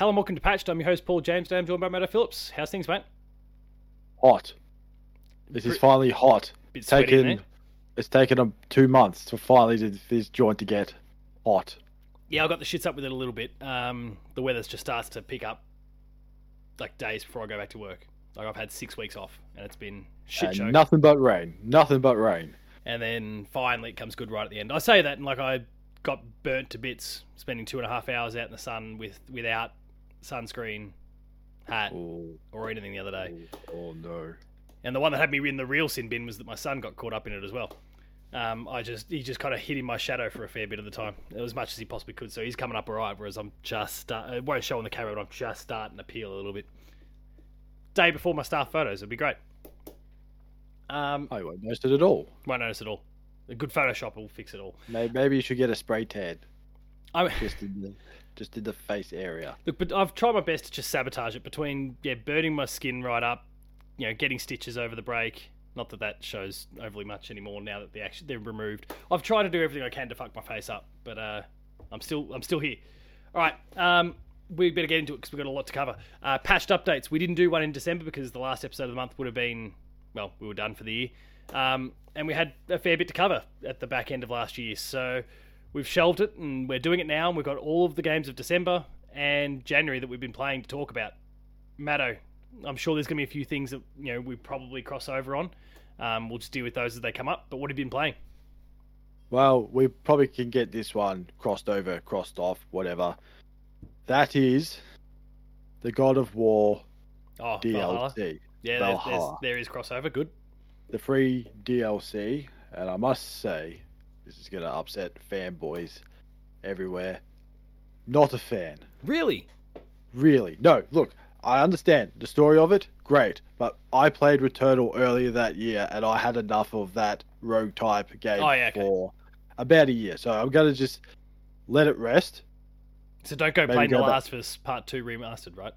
Hello and welcome to Patched. I'm your host Paul James. Today I'm joined by Matto Phillips. How's things, mate? Hot. This is finally hot. Bit It's sweaty taken it's taken them two months to finally to this joint to get hot. Yeah, I got the shits up with it a little bit. Um, the weather just starts to pick up like days before I go back to work. Like I've had six weeks off, and it's been shit And show. nothing but rain. Nothing but rain. and then finally it comes good right at the end. I say that, and like I got burnt to bits spending two and a half hours out in the sun with without sunscreen, hat, Oh, or anything the other day. oh no. And the one that had me in the real sin bin was that my son got caught up in it as well. Um, I just he just kind of hid in my shadow for a fair bit of the time, as much as he possibly could. So he's coming up alright, whereas I'm just start, it won't show on the camera, but I'm just starting to peel a little bit. Day before my staff photos, it'd be great. Um, I won't notice it at all. won't notice at all. A good Photoshop will fix it all. Maybe, maybe you should get a spray tan I just in the just did the face area. Look, but I've tried my best to just sabotage it between yeah, burning my skin right up, you know, getting stitches over the break. Not that that shows overly much anymore now that they actually they're removed. I've tried to do everything I can to fuck my face up, but uh, I'm still I'm still here. All right, um, we better get into it because we've got a lot to cover. Uh, patched updates. We didn't do one in December because the last episode of the month would have been well, we were done for the year, um, and we had a fair bit to cover at the back end of last year. So we've shelved it and we're doing it now. And we've got all of the games of December and January that we've been playing to talk about. Matto, I'm sure there's going to be a few things that you know we probably cross over on. Um, we'll just deal with those as they come up. But what have you been playing? Well, we probably can get this one crossed over, crossed off, whatever. That is the God of War Oh, Valhalla. DLC. Yeah, there's, there's, there is crossover. Good. the free DLC, and I must say, this is going to upset fanboys everywhere. Not a fan. Really? Really. No, look, I understand the story of it, great, but I played Returnal earlier that year, and I had enough of that rogue type game Oh, yeah, okay. for about a year, so I'm going to just let it rest. So don't go Maybe play The. Last of Us Part Two remastered, right?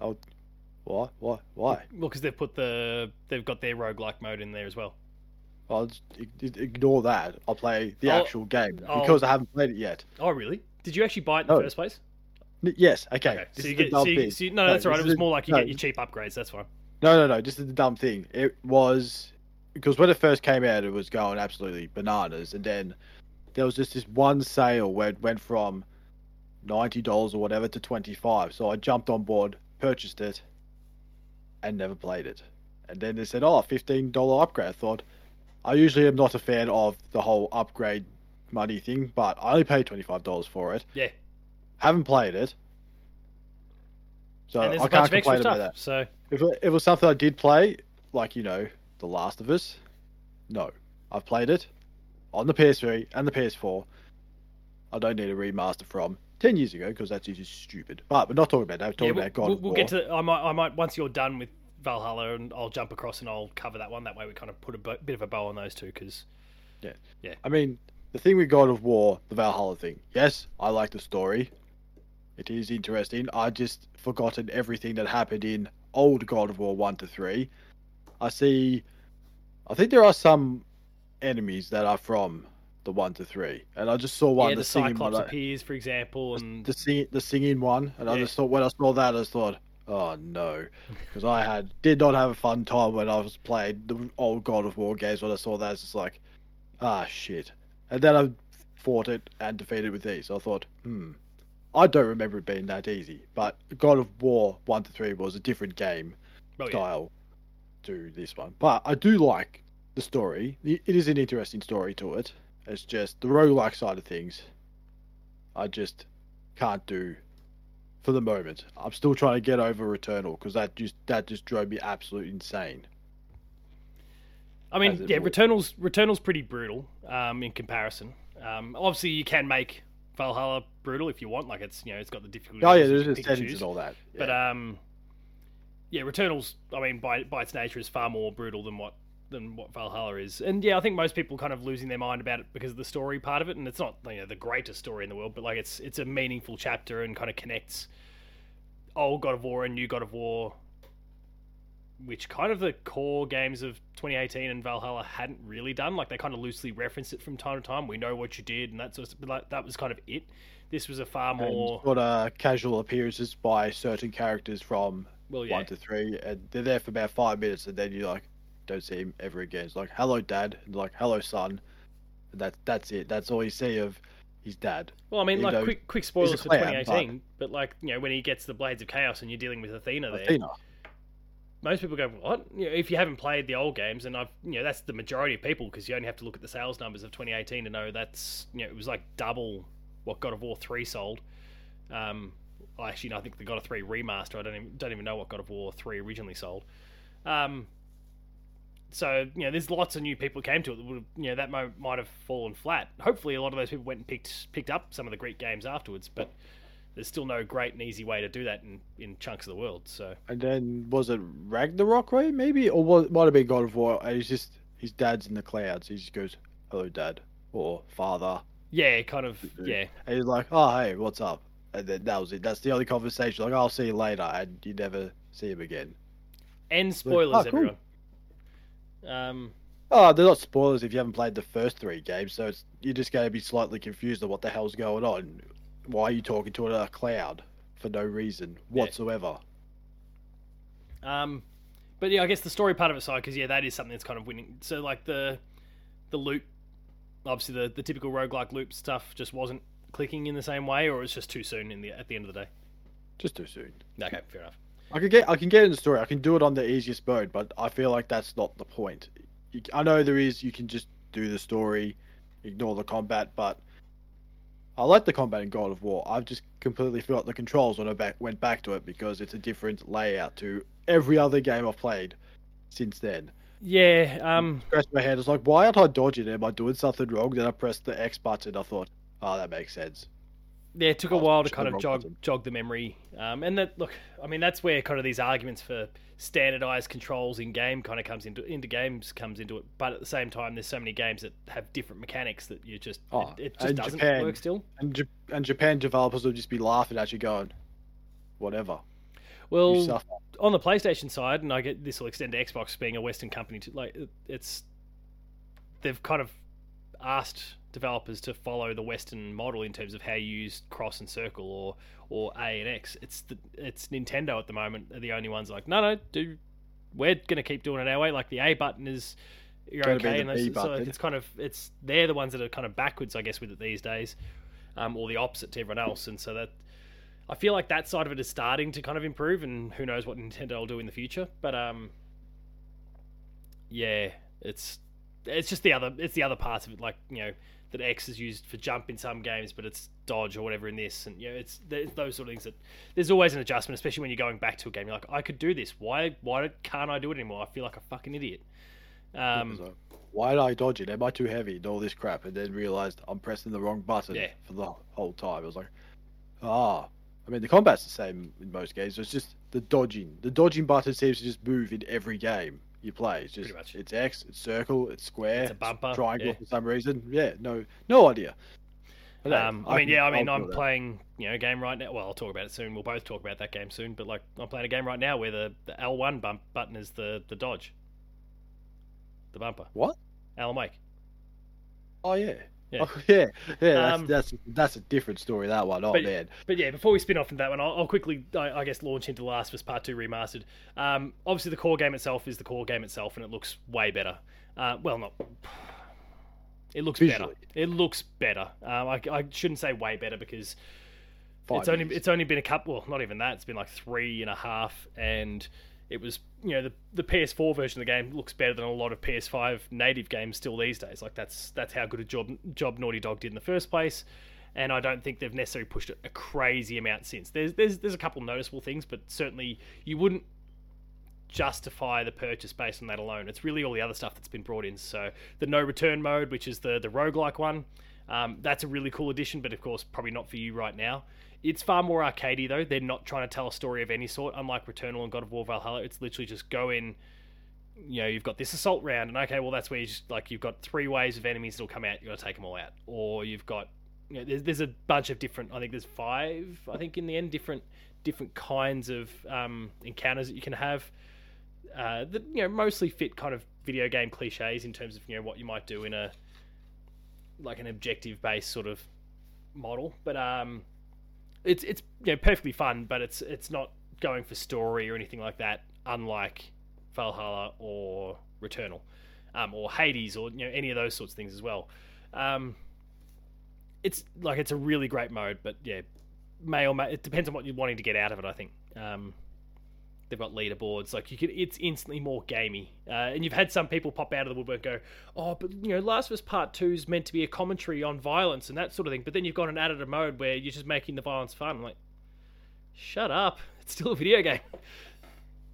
Oh, why? Why? Why? Well, because they've put the they've got their roguelike mode in there as well. I'll just ignore that. I'll play the I'll- actual game I'll- because I haven't played it yet. Oh, really? Did you actually buy it in No. the first place? N- Yes, okay. Okay, so you get so you, so you, no, No, that's all right. It was is- more like you no. get your cheap upgrades. That's fine. No, no, no. Is the dumb thing. It was because when it first came out, it was going absolutely bananas, and then there was just this one sale where it went from ninety dollars or whatever to twenty five. So I jumped on board, purchased it, and never played it. And then they said, "Oh, fifteen dollar upgrade." I thought, I usually am not a fan of the whole upgrade money thing, but I only paid twenty five dollars for it. Yeah, Haven't played it, so I a can't bunch of extra complain about that. So If it, if it was something I did play, like you know, The Last of Us, no, I've played it on the PS3 and the PS4. I don't need a remaster from ten years ago because that's just stupid. But we're not talking about that. We're talking yeah, we'll, about God we'll, we'll get to. I might. I might. Once you're done with Valhalla, and I'll jump across and I'll cover that one. That way, we kind of put a bo- bit of a bow on those two. Because yeah, yeah. I mean, the thing with God of War, the Valhalla thing. Yes, I like the story. It is interesting. I just forgotten everything that happened in old God of War one to three. I see. I think there are some enemies that are from the one to three, and I just saw one yeah, the the singing Cyclops one. appears, for example, and the sing, the singing one, and I just thought when I saw that, I just thought, oh no, because I had did not have a fun time when I was playing the old God of War games. When I saw that, it's just like, ah shit, and then I fought it and defeated with these. I thought, hmm, I don't remember it being that easy. But God of War one to three was a different game oh, yeah. style to this one, but I do like the story. It it is an interesting story to it. It's just the roguelike side of things. I just can't do for the moment. I'm still trying to get over Returnal because that just that just drove me absolutely insane. I mean, yeah, would. Returnal's Returnal's pretty brutal um, in comparison. Um, obviously, you can make Valhalla brutal if you want. Like it's you know it's got the difficulty. Oh yeah, there's just settings and all that. But um, yeah, Returnal's I mean by by its nature is far more brutal than what than what Valhalla is. And yeah, I think most people kind of losing their mind about it because of the story part of it. And it's not you know the greatest story in the world, but like it's it's a meaningful chapter and kind of connects old God of War and new God of War which kind of the core games of 2018 and Valhalla hadn't really done. Like they kind of loosely referenced it from time to time. We know what you did, and that sort of, like that was kind of it. This was a far more sort of casual appearances by certain characters from well, yeah, one to three, and they're there for about five minutes, and then you're like don't see him ever again. It's like hello, dad, and like hello, son. And that that's it. That's all you see of his dad. Well, I mean, You like quick quick spoilers for clown, 2018, but... like you know when he gets the Blades of Chaos and you're dealing with Athena there, Athena. most people go, "What?" You know, if you haven't played the old games, and I've you know that's the majority of people because you only have to look at the sales numbers of 2018 to know that's you know it was like double what God of War three sold. Um, well, actually, no, I think the God of Three remaster. I don't even don't even know what God of War three originally sold. Um, so you know, there's lots of new people came to it. That would have, you know that might, might have fallen flat. Hopefully, a lot of those people went and picked picked up some of the Greek games afterwards, but there's still no great and easy way to do that in, in chunks of the world. So And then was it Ragnarok, right? Maybe, or was, might have been God of War. And he's just his dad's in the clouds. He just goes, "Hello, dad," or "Father," yeah, kind of mm-hmm. yeah. and he's like, "Oh, hey, what's up?" And then that was it. That's the only conversation. Like, oh, "I'll see you later," and you never see him again. End oh, spoilers, oh, cool. everyone. Um, Oh, they're not spoilers if you haven't played the first three games, so it's, you're just going to be slightly confused on what the hell's going on. Why are you talking to a cloud for no reason Yeah. whatsoever? um, but yeah, I guess the story part of it side because yeah, that is something that's kind of winning. So like the the loop, obviously the the typical roguelike loop stuff just wasn't clicking in the same way, or it was just too soon in the at the end of the day. Just too soon. Okay, fair enough. I can get I can get in the story. I can do it on the easiest mode, but I feel like that's not the point. You, I know there is. You can just do the story, ignore the combat, but I like the combat in God of War. I've just completely forgot the controls when I back, went back to it because it's a different layout to every other game I've played since then. Yeah, um, Scratched my head. It's like, why aren't I dodging? Am I doing something wrong? Then I pressed the X button. I thought, oh, that makes sense. Yeah, it took a while to kind of jog button. jog the memory. Um, and that look, I mean, that's where kind of these arguments for standardized controls in game kind of comes into into games comes into it. But at the same time, there's so many games that have different mechanics that you just Oh, it, it just doesn't Japan- work still. And J- and Japan developers will just be laughing at you, going, whatever. Well, on the PlayStation side, and I get this will extend to Xbox being a Western company. To, like it's they've kind of asked developers to follow the Western model in terms of how you use cross and circle or or A and X. It's the it's Nintendo at the moment are the only ones like no no do we're gonna keep doing it our way. Like the A button is you're Gotta okay, and that's, so it's kind of it's they're the ones that are kind of backwards, I guess, with it these days, um, or the opposite to everyone else, and so that I feel like that side of it is starting to kind of improve, and who knows what Nintendo will do in the future. But um, yeah, it's it's just the other it's the other parts of it, like you know that X is used for jump in some games, but it's dodge or whatever in this, and you know it's those sort of things that there's always an adjustment, especially when you're going back to a game. You're like, I could do this. Why why can't I do it anymore? I feel like a fucking idiot. Um, why did I dodge it? Am I too heavy? And all this crap, and then realized I'm pressing the wrong button Yeah. for the whole time. I was like, ah. I mean, the combat's the same in most games. It's just the dodging. The dodging button seems to just move in every game you play. It's just it's X, it's circle, it's square, It's a bumper, triangle yeah. for some reason. Yeah, no, no idea. Um, I mean, can- yeah, I mean, I'm with that. playing, you know, a game right now. Well, I'll talk about it soon. We'll both talk about that game soon. But like, I'm playing a game right now where the, the L1 bump button is the the dodge, the bumper. What? Alan Wake. Oh yeah. Yeah. Oh, yeah, yeah, that's, Um, that's that's a different story. That one, oh but- man, But yeah, before we spin off into that one, I'll, I'll quickly, I, I guess, launch into The Last of Us Part Two Remastered. Um, obviously, the core game itself is the core game itself, and it looks way better. Uh, well, not. It looks Visually. better. It looks better. Um, I, I shouldn't say way better because Five it's only it's only been a couple. Well, not even that. It's been like three and a half, and it was you know the the PS4 version of the game looks better than a lot of PS5 native games still these days. Like that's that's how good a job job Naughty Dog did in the first place. And I don't think they've necessarily pushed it a crazy amount since. There's there's there's a couple noticeable things, but certainly you wouldn't justify the purchase based on that alone. It's really all the other stuff that's been brought in. So the no return mode, which is the the roguelike one, um, that's a really cool addition, but of course probably not for you right now. It's far more arcadey though. They're not trying to tell a story of any sort, unlike Returnal and God of War Valhalla. It's literally just go in. You know, you've got this assault round, and okay, well that's where you just like you've got three waves of enemies that'll come out. You got to take them all out, or you've got you know, there's, there's a bunch of different. I think there's five. I think in the end, different different kinds of um, encounters that you can have uh, that you know mostly fit kind of video game cliches in terms of you know what you might do in a like an objective based sort of model. But um, it's it's you know perfectly fun, but it's it's not going for story or anything like that. Unlike Valhalla or Returnal, um, or Hades, or you know any of those sorts of things as well. Um, it's like it's a really great mode, but yeah, may or may it depends on what you're wanting to get out of it. I think. Um, they've got leaderboards. Like you can, it's instantly more gamey. Uh, and you've had some people pop out of the woodwork go, "Oh, but you know, Last of Us Part Two is meant to be a commentary on violence and that sort of thing." But then you've got an added mode where you're just making the violence fun. I'm like, shut up! It's still a video game.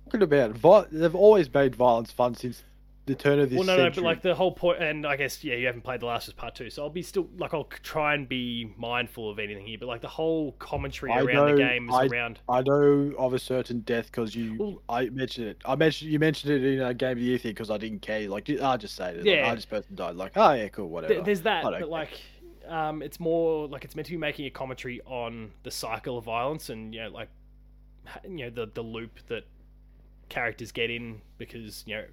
Talking about they've always made violence fun since the turn of this Well, no, century. no, but like the whole point, and I guess yeah, you haven't played The Last of Us Part Two, so I'll be still like I'll try and be mindful of anything here, but like the whole commentary I around the know- game is I- around. I know of a certain death because you. Well- I mentioned it. I mentioned you mentioned it in a game of the year thing because I didn't care. Like I just say it. Like, Yeah. oh, this person died. Like oh yeah, cool, whatever. Th- there's that, but care. like, um, it's more like it's meant to be making a commentary on the cycle of violence and you know, like, you know, the the loop that characters get in because you know,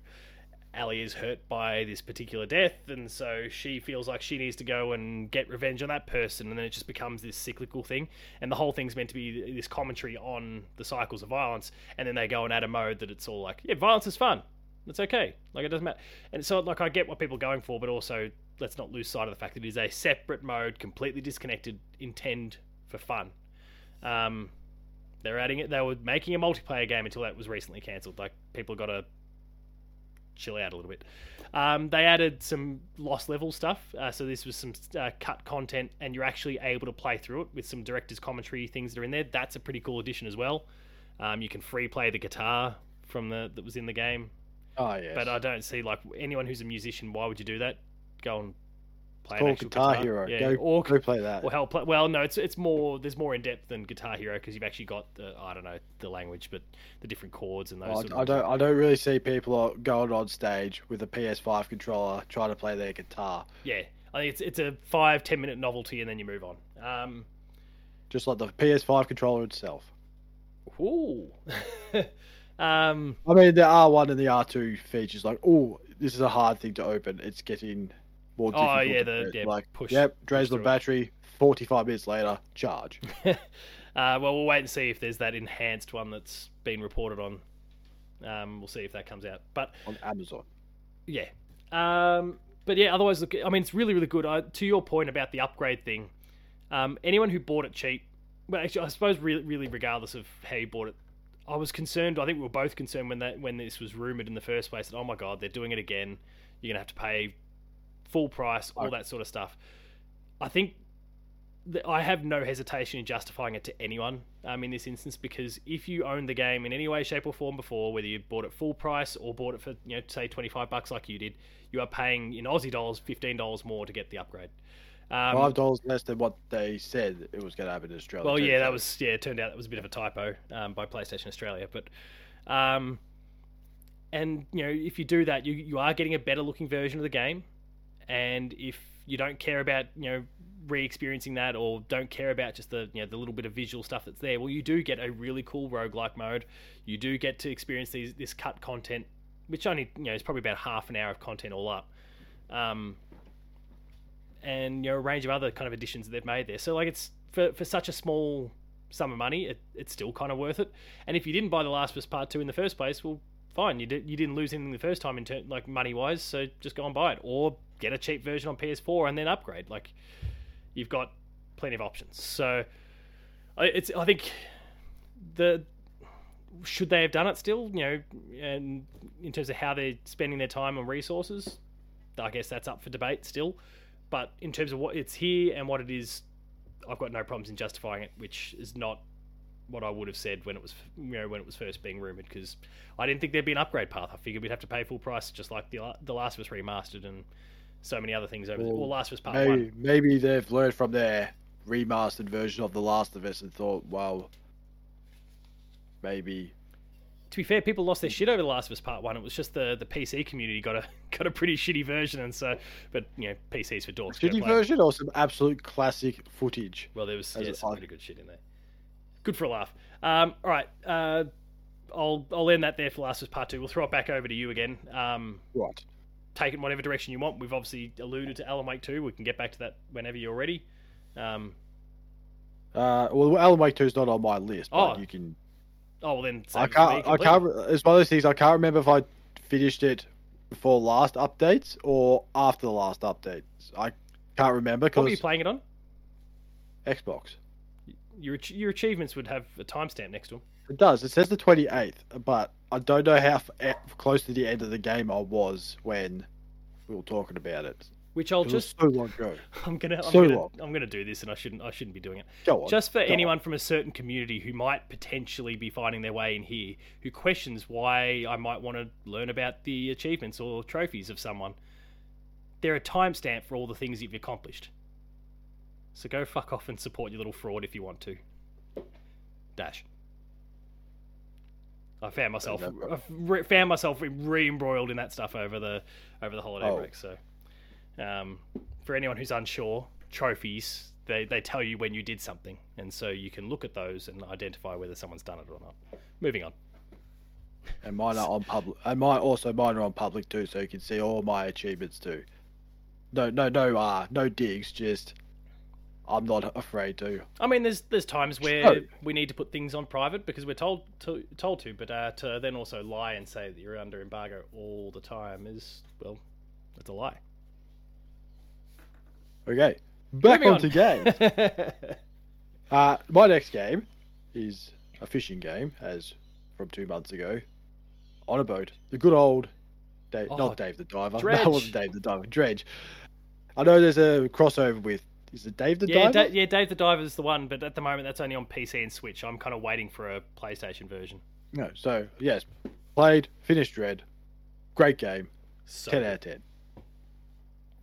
Ellie is hurt by this particular death, and so she feels like she needs to go and get revenge on that person, and then it just becomes this cyclical thing. And the whole thing's meant to be this commentary on the cycles of violence, and then they go and add a mode that it's all like, yeah, violence is fun. It's okay. Like it doesn't matter. And so like I get what people are going for, but also let's not lose sight of the fact that it is a separate mode, completely disconnected, intend for fun. Um, they're adding it. They were making a multiplayer game until that was recently cancelled. Like people got to chill out a little bit. Um, they added some lost level stuff. Uh, so this was some uh, cut content, and you're actually able to play through it with some director's commentary things that are in there. That's a pretty cool addition as well. Um, you can free play the guitar from the that was in the game. oh yeah. But I don't see like anyone who's a musician. Why would you do that? Go and play an call actual Guitar, guitar. Hero. Yeah, Go, or go play that. or hell, play, well, no, it's it's more. There's more in depth than Guitar Hero because you've actually got the I don't know the language, but the different chords and those. I, sort of I don't. I don't really see people going on stage with a PS5 controller trying to play their guitar, Yeah, I think it's it's a five ten minute novelty and then you move on. Um, just like the PS5 controller itself. ooh. um, I mean, the R1 and the R2 features like, oh, this is a hard thing to open. It's getting more. Oh, yeah, the- yeah, like, push- yep, push the battery. Forty-five minutes later, charge. uh, well, we'll wait and see if there's that enhanced one that's been reported on. Um, we'll see if that comes out. But on Amazon. Yeah. Um, but yeah, otherwise, look, I mean, it's really, really good. I, to your point about the upgrade thing, um, anyone who bought it cheap, well, actually, I suppose really, really, regardless of how you bought it, I was concerned. I think we were both concerned when that when this was rumored in the first place. That oh my god, they're doing it again. You're gonna have to pay full price, all that sort of stuff. I think I have no hesitation in justifying it to anyone um, in this instance because if you own the game in any way, shape, or form before, whether you bought it full price or bought it for you know say twenty five bucks like you did, you are paying in Aussie dollars fifteen dollars more to get the upgrade. Um, Five dollars less than what they said it was going to happen in Australia. well, yeah, that was yeah. It turned out that was a bit of a typo um, by PlayStation Australia, but um, and you know if you do that, you you are getting a better looking version of the game, and if you don't care about you know re-experiencing that or don't care about just the you know the little bit of visual stuff that's there, well, you do get a really cool roguelike mode. You do get to experience these this cut content, which only you know is probably about half an hour of content all up. Um, and you know a range of other kind of additions that they've made there. So like it's for for such a small sum of money, it, it's still kind of worth it. And if you didn't buy The Last of Us Part Two in the first place, well, fine, you did you didn't lose anything the first time in turn like money wise, so just go and buy it or get a cheap version on PS4 and then upgrade. Like you've got plenty of options. So I- it's I think the should they have done it still, you know, and in terms of how they're spending their time and resources, I guess that's up for debate still. But in terms of what it's here and what it is, I've got no problems in justifying it, which is not what I would have said when it was, you know, when it was first being rumored, because I didn't think there'd be an upgrade path. I figured we'd have to pay full price, just like the the Last of Us remastered and so many other things over. Well, Well, Last of Us Part maybe, One. maybe they've learned from their remastered version of The Last of Us and thought, well, maybe. To be fair, people lost their shit over The Last of Us Part One. It was just the, the PC community got a got a pretty shitty version, and so, but you know, PCs for dorks. Shitty version or some absolute classic footage? Well, there was yeah, some pretty good shit in there. Good for a laugh. Um, all right. Uh, I'll I'll end that there for last as part two. We'll throw it back over to you again. Um, Right. take it in whatever direction you want. We've obviously alluded to Alan Wake 2. We can get back to that whenever you're ready. Um, Uh, well, Alan Wake Two is not on my list, but Oh, you can. oh, well then. I save it for me can't. I can't. It's one of those things. I can't remember if I finished it before last updates or after the last updates. I can't remember What were you playing it on? Xbox. Your your achievements would have a timestamp next to them. It does. It says the twenty eighth, but I don't know how f- close to the end of the game I was when we were talking about it. Which I'll just. so long ago. I'm gonna. I'm so gonna. long. I'm gonna do this, and I shouldn't. I shouldn't be doing it. Go on. Just for go on. anyone from a certain community who might potentially be finding their way in here, who questions why I might want to learn about the achievements or trophies of someone, they're a timestamp for all the things you've accomplished. So go fuck off and support your little fraud if you want to. Dash. I found myself. I've re- found myself re-embroiled in that stuff over the over the holiday Oh. break. So, um, for anyone who's unsure, trophies they, they tell you when you did something, and so you can look at those and identify whether someone's done it or not. Moving on. And mine are on public. And mine also mine are on public too, so you can see all my achievements too. No, no, no, uh, no digs. Just I'm not afraid to. I mean, there's there's times where Oh. we need to put things on private because we're told to told to, but uh, to then also lie and say that you're under embargo all the time is well, that's a lie. Okay, back onto on. games. Uh, my next game is a fishing game, as from two months ago, on a boat. The good old, Dave, Oh, not Dave the Diver. Dredge. That wasn't Dave the Diver. Dredge. I know there's a crossover with. Is it Dave the yeah, Diver? Da- yeah, Dave the Diver is the one, but at the moment that's only on PC and Switch. I'm kind of waiting for a PlayStation version. No. So yes, played, finished Dredge. Great game. So ten out of ten.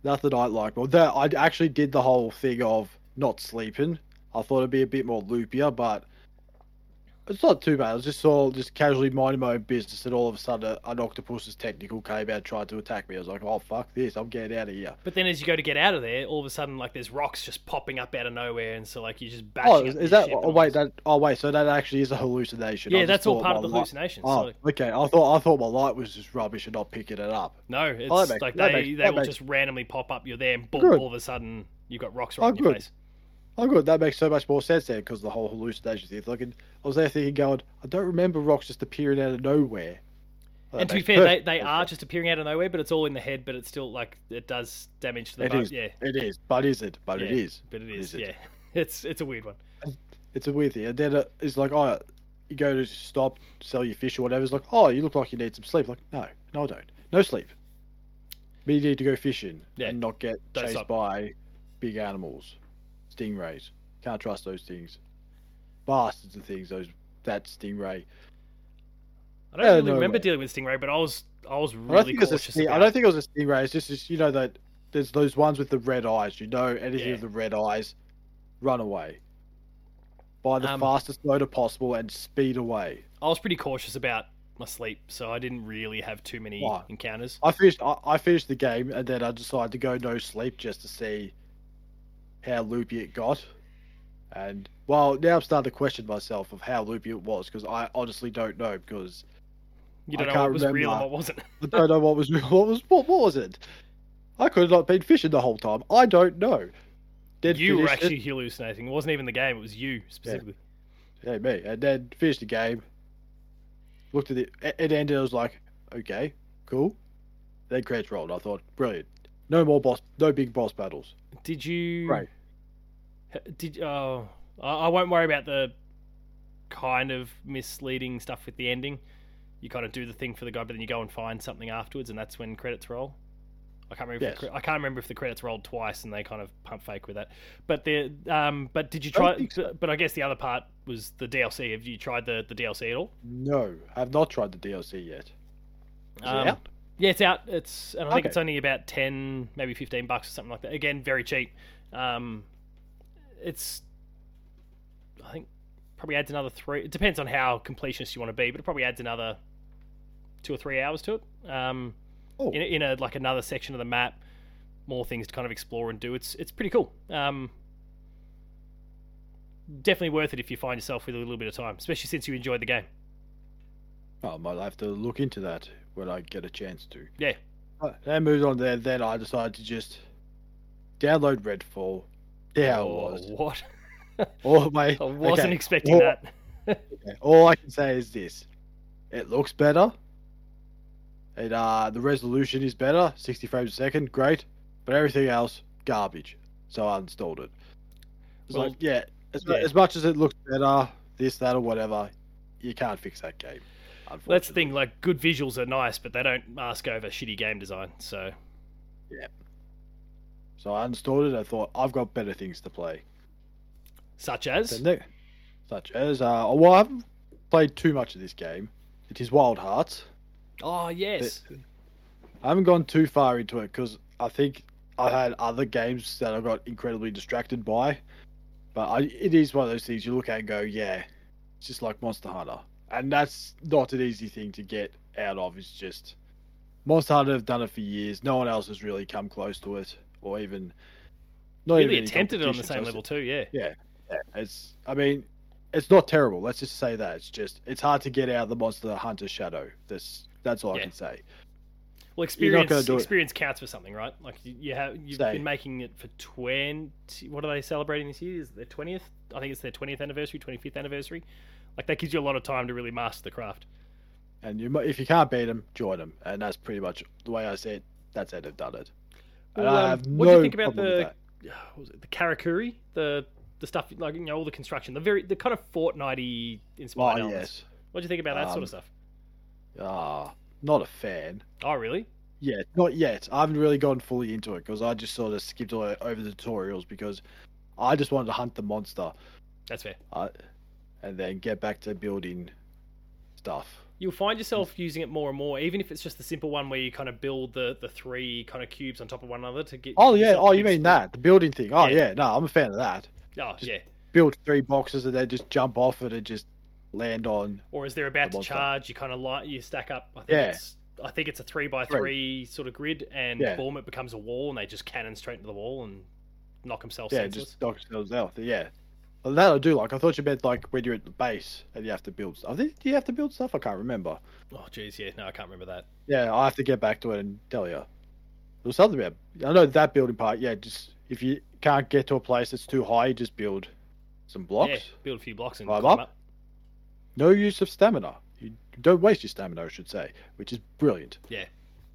Nothing I like. Well, that I actually did the whole thing of not sleeping. I thought it'd be a bit more loopier, but it's not too bad. I was just all just casually minding my own business, and all of a sudden, an octopus's technical came out, and tried to attack me. I was like, "Oh fuck this! I'm getting out of here." But then as you go to get out of there, all of a sudden like there's rocks just popping up out of nowhere, and so like you're just bashing. Oh, is, that? Oh wait, that. Oh wait, so that actually is a hallucination. Yeah, that's all part of the light- hallucination. Oh, So okay. I thought I thought my light was just rubbish and not picking it up. no, oh, it's Oh, makes- like they makes- they will makes- just randomly pop up. You're there, and boom, Good. all of a sudden you've got rocks oh, right Oh, in your good. face. Oh, good. That makes so much more sense then, because the whole hallucination thing. Like, I was there thinking, going, I don't remember rocks just appearing out of nowhere. Well, and to be fair, they, they are just appearing out of nowhere, but it's all in the head. But it's still like it does damage to the It boat. is. Yeah, It is, but is it? But it Yeah, is. but it is. Is it? Yeah, it's it's a weird one. It's a weird thing. And then uh, it's like, oh, you go to stop, sell your fish or whatever. It's like, oh, you look like you need some sleep. Like, no, no, I don't. No sleep. Me need to go fishing Yeah. and not get Don't chased stop. by big animals, stingrays. Can't trust those things. Bastards and things. Those that stingray. I don't really no remember way. dealing with stingray, but I was I was I really think it was a cautious sting-. I don't think it was a stingray. It's just you know that there's those ones with the red eyes. You know, anything Yeah. with the red eyes, run away. By the Um, fastest motor possible and speed away. I was pretty cautious about my sleep, so I didn't really have too many encounters. I finished. I, I finished the game and then I decided to go no sleep just to see how loopy it got. And well, now I'm starting to question myself of how loopy it was because I honestly don't know because You I don't know can't what was real and what wasn't. I don't know what was real. what was what, what was it. I could have not been fishing the whole time. I don't know. Then you were finished it. actually hallucinating. It wasn't even the game; it was you specifically. Yeah, me. And then finished the game. Looked at it. It it ended. I was like, okay, cool. Then credits rolled. I thought, brilliant. No more boss. No big boss battles. Did you? Right. Did oh, I, I won't worry about the kind of misleading stuff with the ending. You kind of do the thing for the guy, but then you go and find something afterwards, and that's when credits roll. I can't remember. If Yes. the, I can't remember if the credits rolled twice, and they kind of pump fake with that. But the um, but did you try? so. But I guess the other part was the DLC. Have you tried the the DLC at all? No, I have not tried the DLC yet. Um, out? Yeah, it's out. It's and I think Okay. it's only about ten, maybe fifteen bucks or something like that. Again, very cheap. Um, it's, I think, probably adds another three. It depends on how completionist you want to be, but it probably adds another two or three hours to it. Um, Oh. in, a- in a like another section of the map, more things to kind of explore and do. It's it's pretty cool. Um, definitely worth it if you find yourself with a little bit of time, especially since you enjoyed the game. Oh, I might have to look into that when I get a chance to. Yeah. Uh, Then moved on there. Then I decided to just download Redfall. It Oh, was. What? All my, I wasn't okay, expecting all- that. okay, all I can say is this: it looks better. It uh, the resolution is better, 60 frames a second, great. But everything else, garbage. So I uninstalled it. It's Well, like, yeah, as, yeah. as much as it looks better, this, that, or whatever, you can't fix that game. That's the thing. Like, good visuals are nice, but they don't mask over shitty game design. So, yeah. So I uninstalled it. I thought I've got better things to play. such as The such as uh, well, I haven't played too much of this game. It is Wild Hearts. oh yes, I haven't gone too far into it because I think I had other games that I got incredibly distracted by. But I, it is one of those things you look at and go, yeah, it's just like Monster Hunter, and that's not an easy thing to get out of. It's just Monster Hunter have done it for years. No one else has really come close to it, or even not really even attempted it on the same level too. Yeah, yeah, yeah, it's. I mean, it's not terrible. Let's just say that it's just it's hard to get out of the Monster Hunter shadow. This that's all Yeah. I can say. Well, You're experience it. experience counts for something, right? Like you, you have you've Say. been making it for twenty. What are they celebrating this year? Is it their twentieth? I think it's their twentieth anniversary, twenty fifth anniversary. Like that gives you a lot of time to really master the craft. And you, if you can't beat them, join them, and that's pretty much the way I see it. That's how they've done it. Well, um, have what do you think about the what was it the Karakuri, the the stuff like you know all the construction, the very the kind of Fortnitey inspired Oh elements. yes, What do you think about that sort Um, of stuff? ah, not a fan. Oh, really? Yeah, Not yet. I haven't really gone fully into it because I just sort of skipped over the tutorials because I just wanted to hunt the monster That's fair. uh, and then get back to building stuff. You'll find yourself using it more and more, even if it's just the simple one where you kind of build the, the three kind of cubes on top of one another to get. Oh yeah. Oh, you mean that the building thing? Oh Yeah. yeah. No, I'm a fan of that. Oh Just- yeah. Build three boxes and then just jump off it and just land on. Or as they're about the to charge, you kind of light you stack up. I think Yeah. it's I think it's a three by Three. three sort of grid, and Yeah. boom, it becomes a wall, and they just cannon straight into the wall and knock themselves Yeah, senseless. just knock yourselves out. Yeah. Well, that I do like. I thought you meant like when you're at the base and you have to build stuff. Do you have to build stuff? I can't remember. Oh jeez, yeah, no, I can't remember that. Yeah, I have to get back to it and tell you. There was something about. I know that building part. Yeah, just if you can't get to a place that's too high, you just build some blocks. Yeah, build a few blocks and Climb climb up. No use of stamina. You don't waste your stamina, I should say, which is brilliant. Yeah.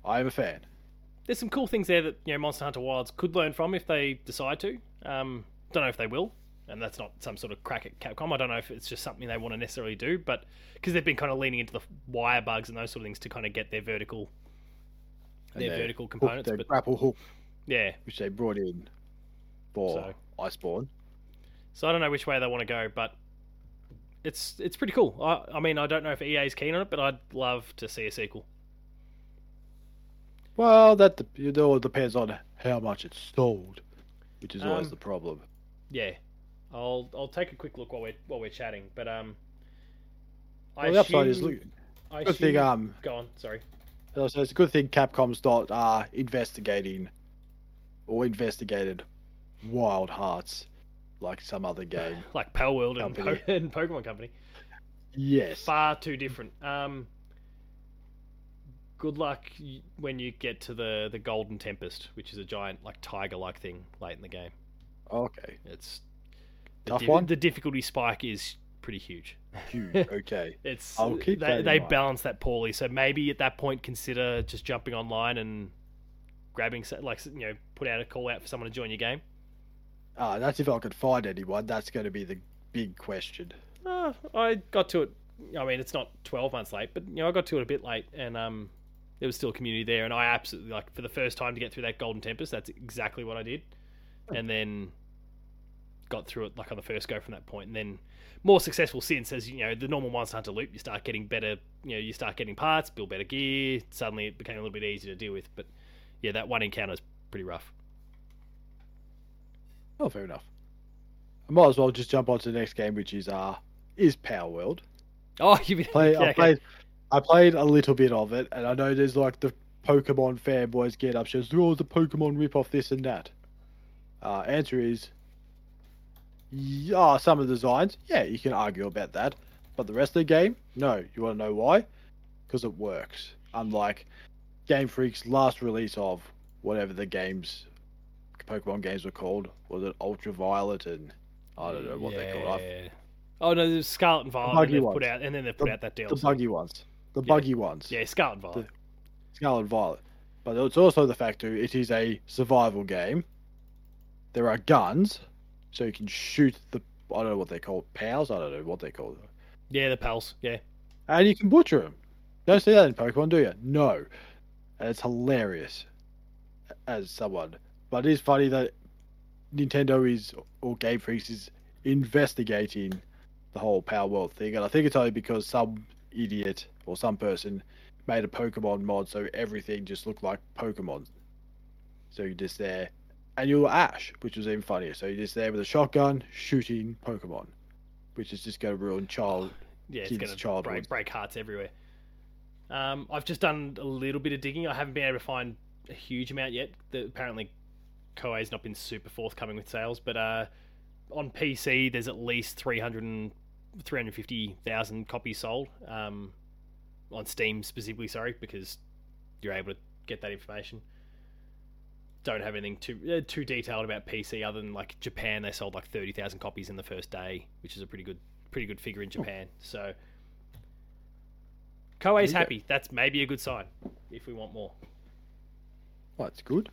I am a fan. There's some cool things there that you know Monster Hunter Wilds could learn from if they decide to. Um, don't know if they will, and that's not some sort of crack at Capcom. I don't know if it's just something they want to necessarily do, but because they've been kind of leaning into the wire bugs and those sort of things to kind of get their vertical, their their vertical Hook, components. their But grapple hook, yeah, which they brought in for So- Iceborne. so I don't know which way they want to go, but it's it's pretty cool. I, I mean, I don't know if EA's keen on it, but I'd love to see a sequel. Well, that it all depends on how much it's sold, which is always Um, the problem. Yeah, I'll I'll take a quick look while we're while we're chatting, but um. I Well, the upside is, look, I good thing. Um, Go on, sorry. So it's a good thing Capcom's not uh, investigating or investigated Wild Hearts like some other game. Like Palworld and, po- and Pokemon Company. Yes. Far too different. Um, good luck when you get to the, the Golden Tempest, which is a giant, like, tiger like thing late in the game. Okay. It's. The, Tough di- one? the difficulty spike is pretty huge. Huge. Okay. It's I'll keep they, that they balance that poorly, so maybe at that point consider just jumping online and grabbing like you know put out a call out for someone to join your game. Uh, that's if I could find anyone. That's going to be the big question. Uh, I got to it. I mean, it's not twelve months late, but you know, I got to it a bit late, and um, there was still a community there, and I absolutely like for the first time to get through that Golden Tempest. That's exactly what I did, and then got through it like on the first go from that point, and then more successful since as you know the normal Monster Hunter loop. You start getting better, you know, you start getting parts, build better gear. Suddenly, it became a little bit easier to deal with, but yeah, that one encounter is pretty rough. Oh, fair enough. I might as well just jump on to the next game, which is uh is Power World. Oh, you Play, yeah, I okay. played, I played a little bit of it, and I know there's like the Pokemon fanboys get up, says, "Oh, the Pokemon rip off this and that." Uh, answer is, yeah, some of the designs, yeah, you can argue about that, but the rest of the game, no. You want to know why? because it works. Unlike Game Freak's last release of whatever the games, Pokemon games were called, was it Ultraviolet and I don't know what they're called. Yeah. Oh no, there's Scarlet and Violet. buggy And ones. put out, and then they've put The- out that deal. The buggy ones, the Yeah. buggy ones, Yeah, Scarlet and Violet. Scarlet and Violet. But it's also the fact too, it is a survival game. There are guns, so you can shoot the I don't know what they're called, pals. I don't know what they call them. Yeah, the pals. Yeah. and you can butcher them. Don't see that in Pokemon, do you? No, and it's hilarious as someone. But it is funny that Nintendo is or Game Freaks is investigating the whole Power World thing, and I think it's only because some idiot or some person made a Pokemon mod so everything just looked like Pokemon. So you're just there, and you're Ash, which was even funnier. So you're just there with a shotgun shooting Pokemon, which is just going to ruin child Yeah, it's Kids' going to break, break hearts everywhere. Um, I've just done a little bit of digging. I haven't been able to find a huge amount yet. The, apparently, Koei's not been super forthcoming with sales, but uh, on PC, there's at least 300 and, 350,000 copies sold. Um, on Steam specifically, sorry, because you're able to get that information. Don't have anything too uh, too detailed about PC other than like Japan. They sold like 30,000 copies in the first day, which is a pretty good pretty good figure in Japan. So Koei's happy. That's maybe a good sign if we want more. Well, that's good.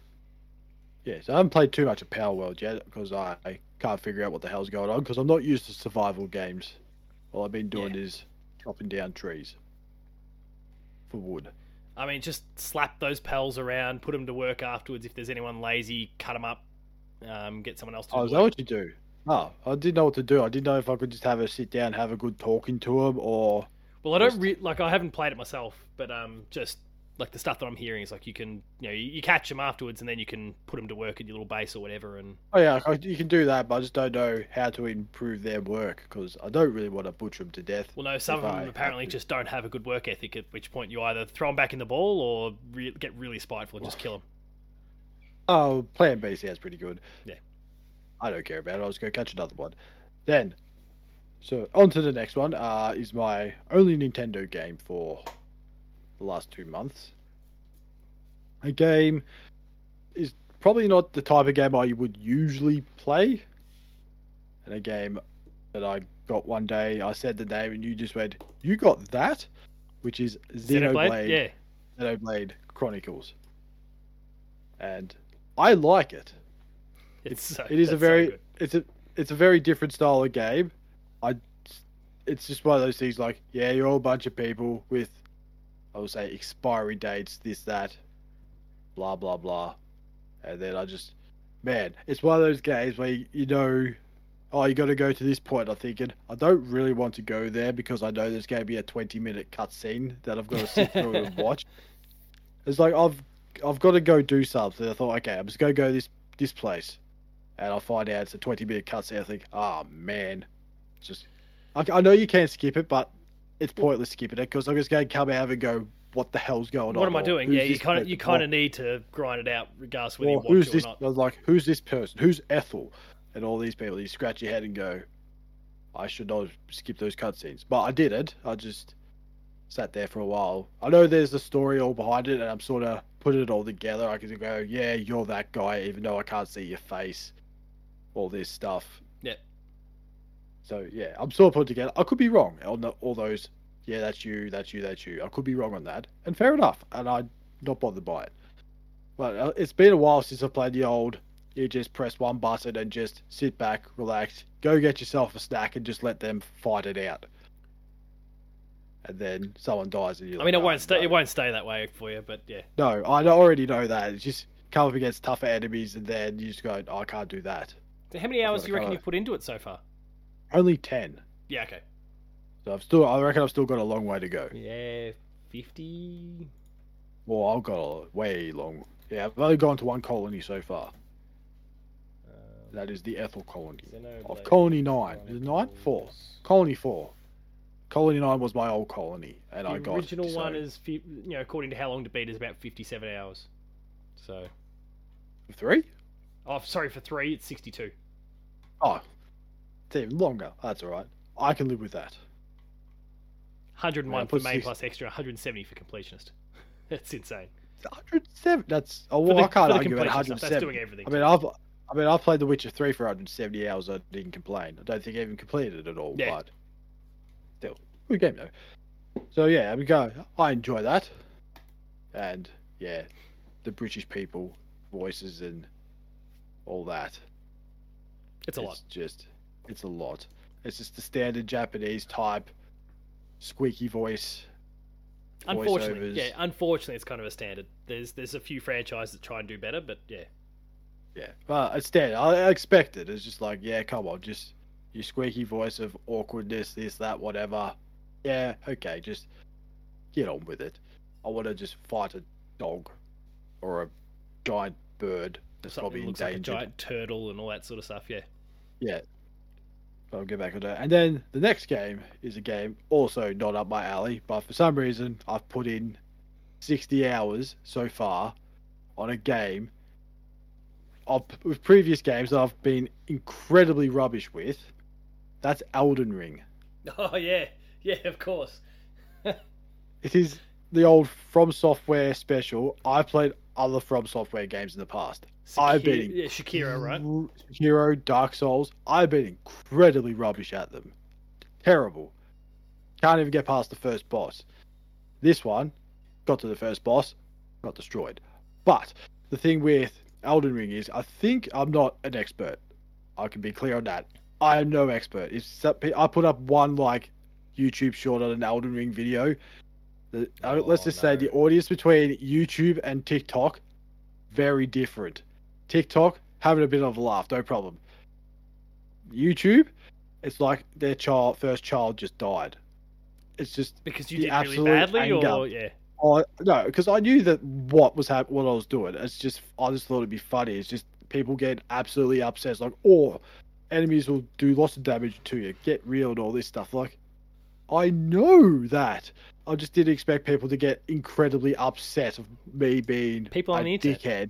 Yeah, so I haven't played too much of Power World yet because I, I can't figure out what the hell's going on because I'm not used to survival games. All I've been doing Yeah. is chopping down trees for wood. I mean, just slap those pals around, put them to work afterwards. If there's anyone lazy, cut them up. Um, get someone else to. Oh, is that what you do? Oh, I didn't know what to do. I didn't know if I could just have a sit down, have a good talking to them, or Well, I don't re- like. I haven't played it myself, but um, just like the stuff that I'm hearing is like you can, you know, you, you catch them afterwards, and then you can put them to work at your little base or whatever. And oh yeah, you can do that, but I just don't know how to improve their work because I don't really want to butcher them to death. well, no, some of them have apparently just don't have a good work ethic. At which point you either throw them back in the ball or re- get really spiteful and just kill them. Oh, Plan B sounds pretty good. Yeah. I don't care about it. I'll just go catch another one. Then, so on to the next one. Uh, is my only Nintendo game for the last two months. A game is probably not the type of game I would usually play. And a game that I got one day, I said the name, and you just went, "You got that," which is Xenoblade, Xenoblade. yeah. Xenoblade Chronicles. And I like it. It's, so, it is a that's so very it's a it's a very different style of game. I it's just one of those things like, yeah, you're all a bunch of people with I would say expiry dates, this, that, blah blah blah. And then I just man, it's one of those games where you, you know oh you gotta go to this point, I'm thinking, I don't really want to go there because I know there's gonna be a twenty minute cutscene that I've got to sit through and watch. It's like I've I've got to go do something. I thought, okay, I'm just gonna go this this place, and I find out it's a 20 minute cutscene. I think, oh man, just I, I know you can't skip it, but it's pointless skipping it because I'm just going to come out and go, what the hell's going on? What am I doing? Yeah, you kind of you kind of need to grind it out, regardless whether you or watch who's it this? or not. I was like, who's this person? Who's Ethel? And all these people. You scratch your head and go, I should not have skipped those cutscenes, but I didn't. I just sat there for a while. I know there's a story all behind it, and I'm sort of putting it all together. I can go, yeah, you're that guy, even though I can't see your face. All this stuff. So yeah, I'm sort of putting together. I could be wrong on the, all those. Yeah, that's you, that's you, that's you. I could be wrong on that, and fair enough. And I'm not bothered by it. But uh, it's been a while since I played the old. You just press one button and just sit back, relax, go get yourself a snack, and just let them fight it out. And then someone dies, and you. I mean, it won't stay. It won't stay that way for you, but yeah. No, I already know that. It's just come up against tougher enemies, and then you just go, oh, I can't do that. So how many hours do you reckon you've put into it so far? Only ten. Yeah, okay. So I've still. I reckon I've still got a long way to go. Yeah, fifty. Well, I've got a way long. Yeah, I've only gone to one colony so far. Um, That is the Ethel colony of Colony Nine. Is it nine? Four. Colony Four. Colony Nine was my old colony, and I The got original so- one is, you know, according to how long to beat, is about fifty-seven hours. So, three. oh, sorry for three, it's sixty-two. Oh, even longer. That's all right. I can live with that. 101 Yeah, for main six- plus extra, 170 for completionist. That's insane. 107. That's oh, well, the- I can't argue about 107. That's doing everything. I mean, I've I mean, I've played The Witcher 3 for 170 hours. I didn't complain. I don't think I even completed it at all. Yeah. But still, good game though. So yeah, I mean, go. I enjoy that, and yeah, the British people voices and all that. it's a lot. Just, it's a lot. It's just the standard Japanese type, squeaky voice. Unfortunately, voiceovers. yeah. Unfortunately, it's kind of a standard. There's there's a few franchises that try and do better, but yeah, Yeah, but it's standard. I I expect it. It's just like, yeah, come on, just your squeaky voice of awkwardness, this, that, whatever. Yeah, okay, just get on with it. I want to just fight a dog or a giant bird that's something probably looks like a endangered. giant turtle and all that sort of stuff. Yeah, Yeah. I'll get back on that. And then the next game is a game also not up my alley, but for some reason I've put in 60 hours so far on a game of with previous games that I've been incredibly rubbish with. That's Elden Ring. Oh yeah, yeah, of course. It is the old From Software special. I've played other From Software games in the past. I've been yeah, Shakira, right? Hero, Dark Souls. I've been incredibly rubbish at them. Terrible. Can't even get past the first boss. This one, got to the first boss, got destroyed. But the thing with Elden Ring is, I think I'm not an expert. I can be clear on that. I am no expert. It's I put up one like YouTube short on an Elden Ring video. The, uh, let's Oh, just say the audience between YouTube and TikTok very different. TikTok having a bit of a laugh, no problem. YouTube, it's like their child first child just died. It's just Because you did really badly, anger. or yeah, oh no, because I knew that what was hap- what I was doing. It's just I just thought it'd be funny. It's just people get absolutely upset. It's like, oh, enemies will do lots of damage to you. Get real and all this stuff. Like, I know that. I just didn't expect people to get incredibly upset of me being People on a the internet. dickhead.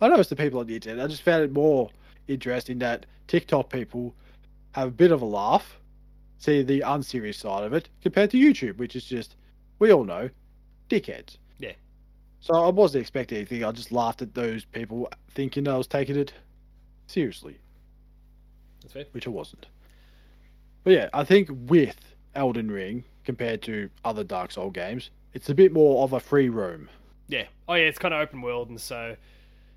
I know it's the people on the internet. I just found it more interesting that TikTok people have a bit of a laugh, see the unserious side of it, compared to YouTube, which is just we all know dickheads. Yeah. So I wasn't expecting anything. I just laughed at those people thinking I was taking it seriously, that's fair. which I wasn't. But yeah, I think with Elden Ring compared to other Dark Soul games, it's a bit more of a free roam. Yeah. Oh yeah, it's kind of open world, and so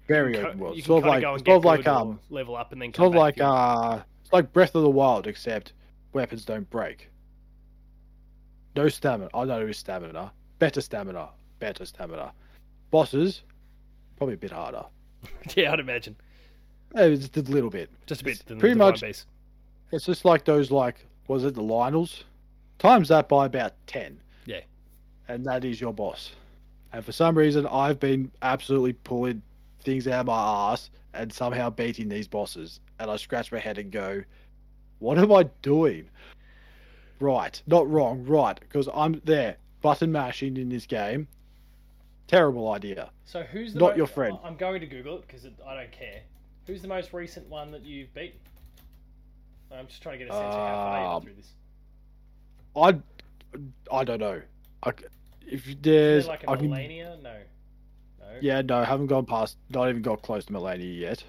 Very open world. You can Sort of like, go and sort get of like um, level up, and then sort come of like uh, it's like Breath of the Wild, except weapons don't break. No stamina. I know it's stamina. Better stamina. Better stamina. Bosses, probably a bit harder. yeah, I'd imagine Eh, Just a little bit. just a bit pretty much-. It's just like those like was it the Lynels? Times that by about ten. Yeah. And that is your boss. And for some reason I've been absolutely pulling things out of my ass and somehow beating these bosses. And I scratch my head and go, What am I doing? Right. Not wrong, right. Because I'm there, button mashing in this game. Terrible idea. So who's the Not your friend. I'm going to Google it because I don't care. Who's the most recent one that you've beaten? I'm just trying to get a sense of how far you're Um, through this. I I don't know. I, if Is there's there like a can, No. No. Yeah, no, haven't gone past, not even got close to Malenia yet.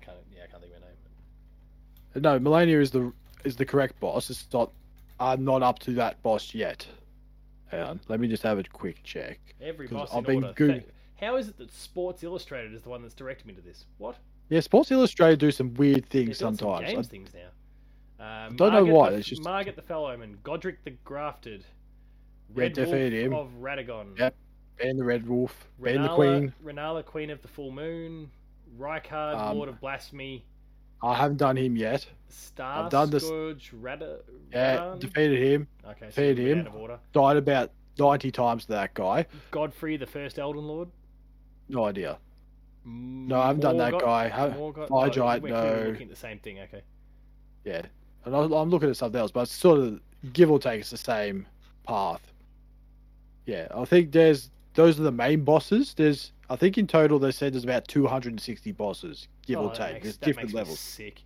I can't, yeah, I can't think of her name. but- No, Malenia is the is the correct boss. It's not. I'm not up to that boss yet. Hang on, let me just have a quick check. Every boss I've in been order. Goog- How is it that Sports Illustrated is the one that's directing me to this? What? Yeah, Sports Illustrated do some weird They're things some sometimes. games I- things now. Um, don't know why, The, it's just- Margaret the Fellowman, Godrick the Grafted, Red defeated Wolf him. of Radagon, Yep. Ban the Red Wolf, ban the Queen. Renala, Queen of the Full Moon, Rykard, Um, Lord of Blasphemy, I haven't done him yet. Star I've done this- Scourge, Radahn, Yeah, defeated him. Okay, defeated we're him. Out of order. Died about ninety times to that guy. Godfrey, the first Elden Lord. No idea. No, I haven't done that guy. Morgott- Fire oh, Giant, no. looking at the same thing. Okay. Yeah, and I, I'm looking at something else, but it's sort of give or take, it's the same path. Yeah, I think there's those are the main bosses. There's I think in total they said there's about 260 bosses, give Oh, or take. makes- there's that different makes me levels. Sick.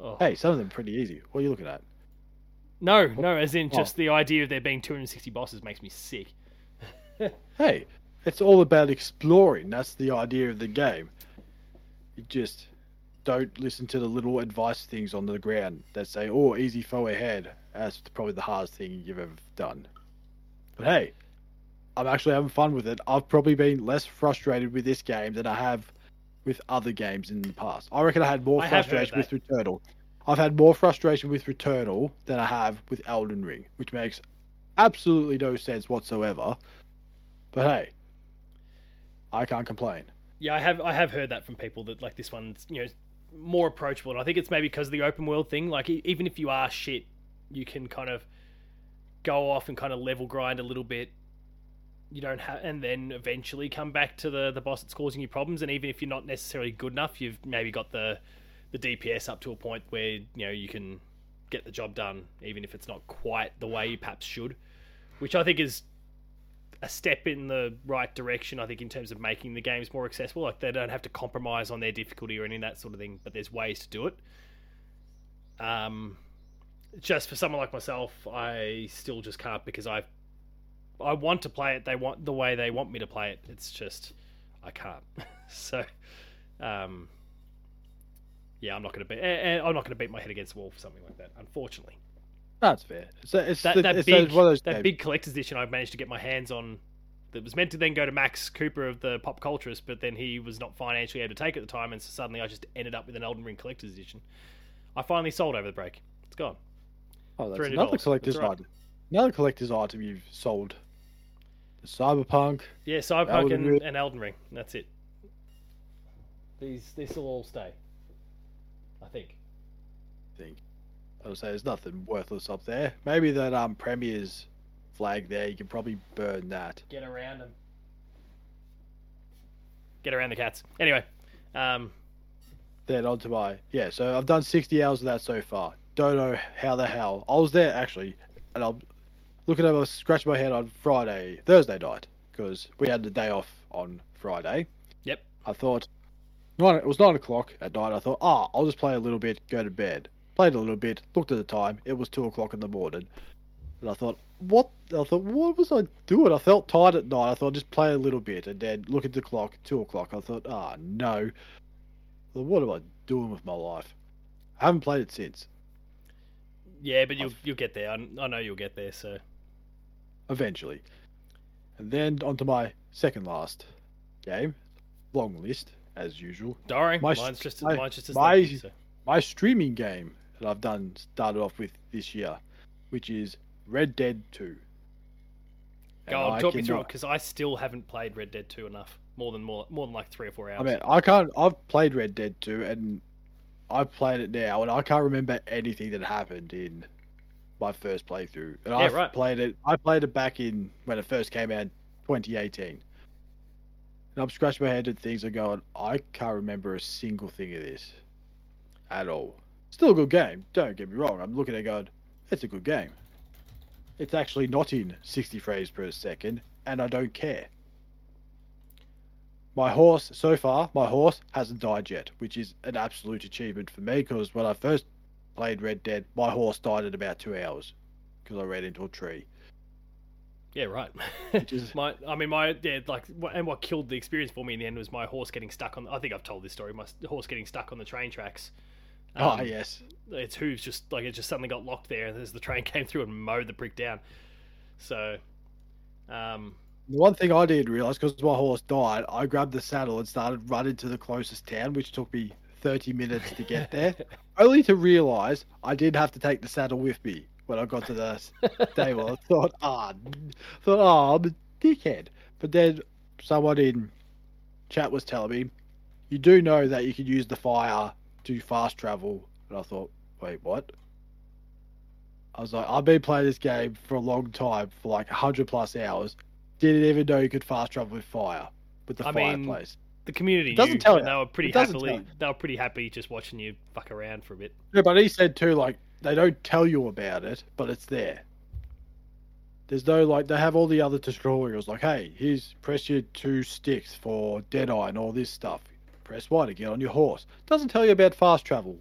Oh. Hey, some of them pretty easy. What are you looking at? No, no, as in oh. just the idea of there being 260 bosses makes me sick. Hey, it's all about exploring. That's the idea of the game. You just don't listen to the little advice things on the ground that say, "Oh, easy foe ahead." That's probably the hardest thing you've ever done. But hey, I'm actually having fun with it. I've probably been less frustrated with this game than I have with other games in the past. I reckon I had more I frustration with Returnal. I've had more frustration with Returnal than I have with Elden Ring, which makes absolutely no sense whatsoever. But hey, I can't complain. Yeah, I have I have heard that from people that like this one's you know more approachable, and I think it's maybe because of the open world thing. Like even if you are shit, you can kind of go off and kind of level grind a little bit. You don't have, and then eventually come back to the the boss that's causing you problems. And even if you're not necessarily good enough, you've maybe got the the DPS up to a point where you know you can get the job done, even if it's not quite the way you perhaps should. Which I think is a step in the right direction, I think, in terms of making the games more accessible. Like they don't have to compromise on their difficulty or any of that sort of thing, but there's ways to do it. Um, just for someone like myself, I still just can't because I, I want to play it. They want the way they want me to play it. It's just I can't. so, um, yeah, I'm not to be. I'm not to beat my head against the wall for something like that. Unfortunately. That's fair. It's, it's that, the- that it's big that games. big collector's edition I've managed to get my hands on that was meant to then go to Max Cooper of the Pop Culturist, but then he was not financially able to take it at the time, and so suddenly I just ended up with an Elden Ring collector's edition. I finally sold over the break. It's gone. Oh, that's $300. another collector's That's right. item. Another collector's item you've sold. The Cyberpunk. Yeah, Cyberpunk Elden and, and Elden Ring. That's it. These this will all stay. I think. thing. I would say there's nothing worthless up there. Maybe that um Premier's flag there. You can probably burn that. Get around them. Get around the cats. Anyway, um, Then on to my yeah. So I've done 60 hours of that so far. Don't know how the hell I was there actually, and I'm looking over, scratching my head on Friday, Thursday night because we had the day off on Friday. Yep. I thought nine. It was nine o'clock at night. I thought, ah, I'll just play a little bit, go to bed. Played a little bit. Looked at the time. It was two o'clock in the morning. And I thought, what? I thought, what was I doing? I felt tired at night. I thought, just play a little bit, and then look at the clock. Two o'clock. I thought, ah, no. Thought, what am I doing with my life? I haven't played it since. yeah, but you'll you'll get there. I, I know you'll get there. So Eventually, and then onto my second last game. Long list as usual. Doring, My- mine's just my- mine's just my- so. my streaming game that I've done started off with this year, which is Red Dead 2. And Go on, I talk me through it because I still haven't played Red Dead Two enough. More than more more than like three or four hours. I mean, I can't. I've played Red Dead 2, and I've played it now, and I can't remember anything that happened in my first playthrough. And Yeah, I right. played it. I played it back in when it first came out, 2018. And I'm scratching my head at things and going, I can't remember a single thing of this at all. Still a good game. Don't get me wrong. I'm looking at it going, it's a good game. It's actually not in 60 frames per second, and I don't care. My horse, so far, my horse hasn't died yet, which is an absolute achievement for me because when I first played Red Dead, my horse died in about two hours because I ran into a tree. yeah, right. Is- my, I mean, my yeah, like, and what killed the experience for me in the end was my horse getting stuck on. I think I've told this story. My horse getting stuck on the train tracks. Oh, Um, yes. its hooves just like it just suddenly got locked there and as the train came through and mowed the prick down. So, um, The one thing I didn't realize because my horse died, I grabbed the saddle and started running to the closest town, which took me 30 minutes to get there, only to realize I did have to take the saddle with me when I got to the stable. I thought, ah, thought, oh, I'm a dickhead. But then someone in chat was telling me, you do know that you can use the fire to fast travel. And I thought, wait, what? I was like, I've been playing this game for a long time, for like 100 plus hours. Didn't even know you could fast travel with fire, with the I mean, fireplace. the community It doesn't knew, tell you. they were pretty It happily they were pretty happy just watching you fuck around for a bit. Yeah, but he said too, like they don't tell you about it, but it's there. There's no like they have all the other tutorials, like hey, here's press your two sticks for Deadeye and all this stuff. Press Y to get on your horse. Doesn't tell you about fast travel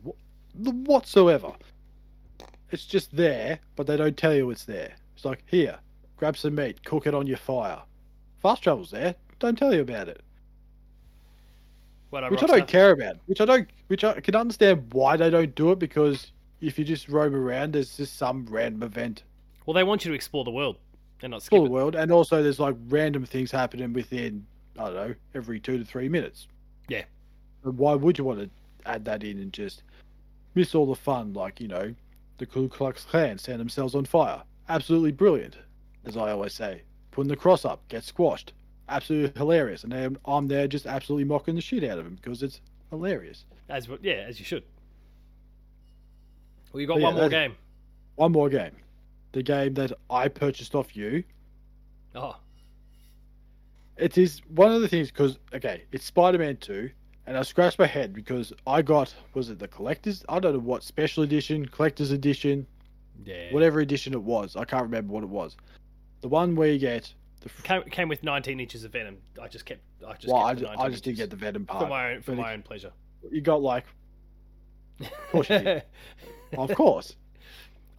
whatsoever. it's just there, but they don't tell you it's there. It's like here, grab some meat, cook it on your fire. Fast travel's there, don't tell you about it. What which I don't care about. Which I don't. Which I can understand why they don't do it because if you just roam around, there's just some random event Well, they want you to explore the world and not it. the world, and also there's like random things happening within I don't know every two to three minutes. Yeah. Why would you want to add that in and just miss all the fun? Like you know, the Ku Klux Klan set themselves on fire. Absolutely brilliant, as I always say. Putting the cross up, get squashed. Absolutely hilarious, and then I'm there just absolutely mocking the shit out of him because it's hilarious. As yeah, as you should. Well, you got But yeah, one more game. One more game, the game that I purchased off you. Oh, It is one of the things because okay, it's Spider-Man Two, and I scratched my head because I got was it the collector's? I don't know what special edition, collector's edition, yeah. whatever edition it was. I can't remember what it was. The one where you get the. f- Came, came with 19 inches of venom. I just kept. I just. well, I, 19 I just didn't get the Venom part for my own for but my it- own pleasure. You got like, course of course.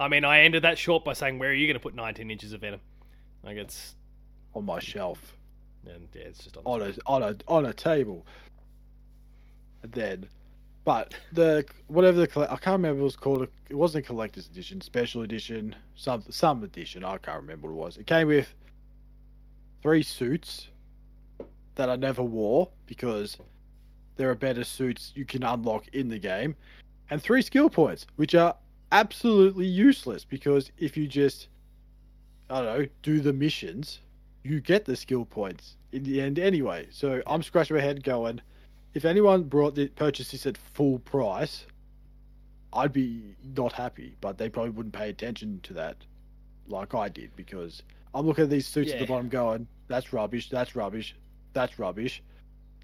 I mean, I ended that short by saying, "Where are you going to put 19 inches of venom?" Like it's on my shelf, and yeah, it's just on. on a on a on a table. Then, but the whatever the I can't remember what it was called. It wasn't a collector's edition, special edition, some some edition. I can't remember what it was. It came with three suits that I never wore because there are better suits you can unlock in the game, and three skill points, which are absolutely useless because if you just I don't know do the missions, you get the skill points in the end anyway. So I'm scratching my head going, if anyone brought the purchased this at full price, I'd be not happy. But they probably wouldn't pay attention to that, like I did, because I'm looking at these suits at the bottom going, that's rubbish, that's rubbish, that's rubbish.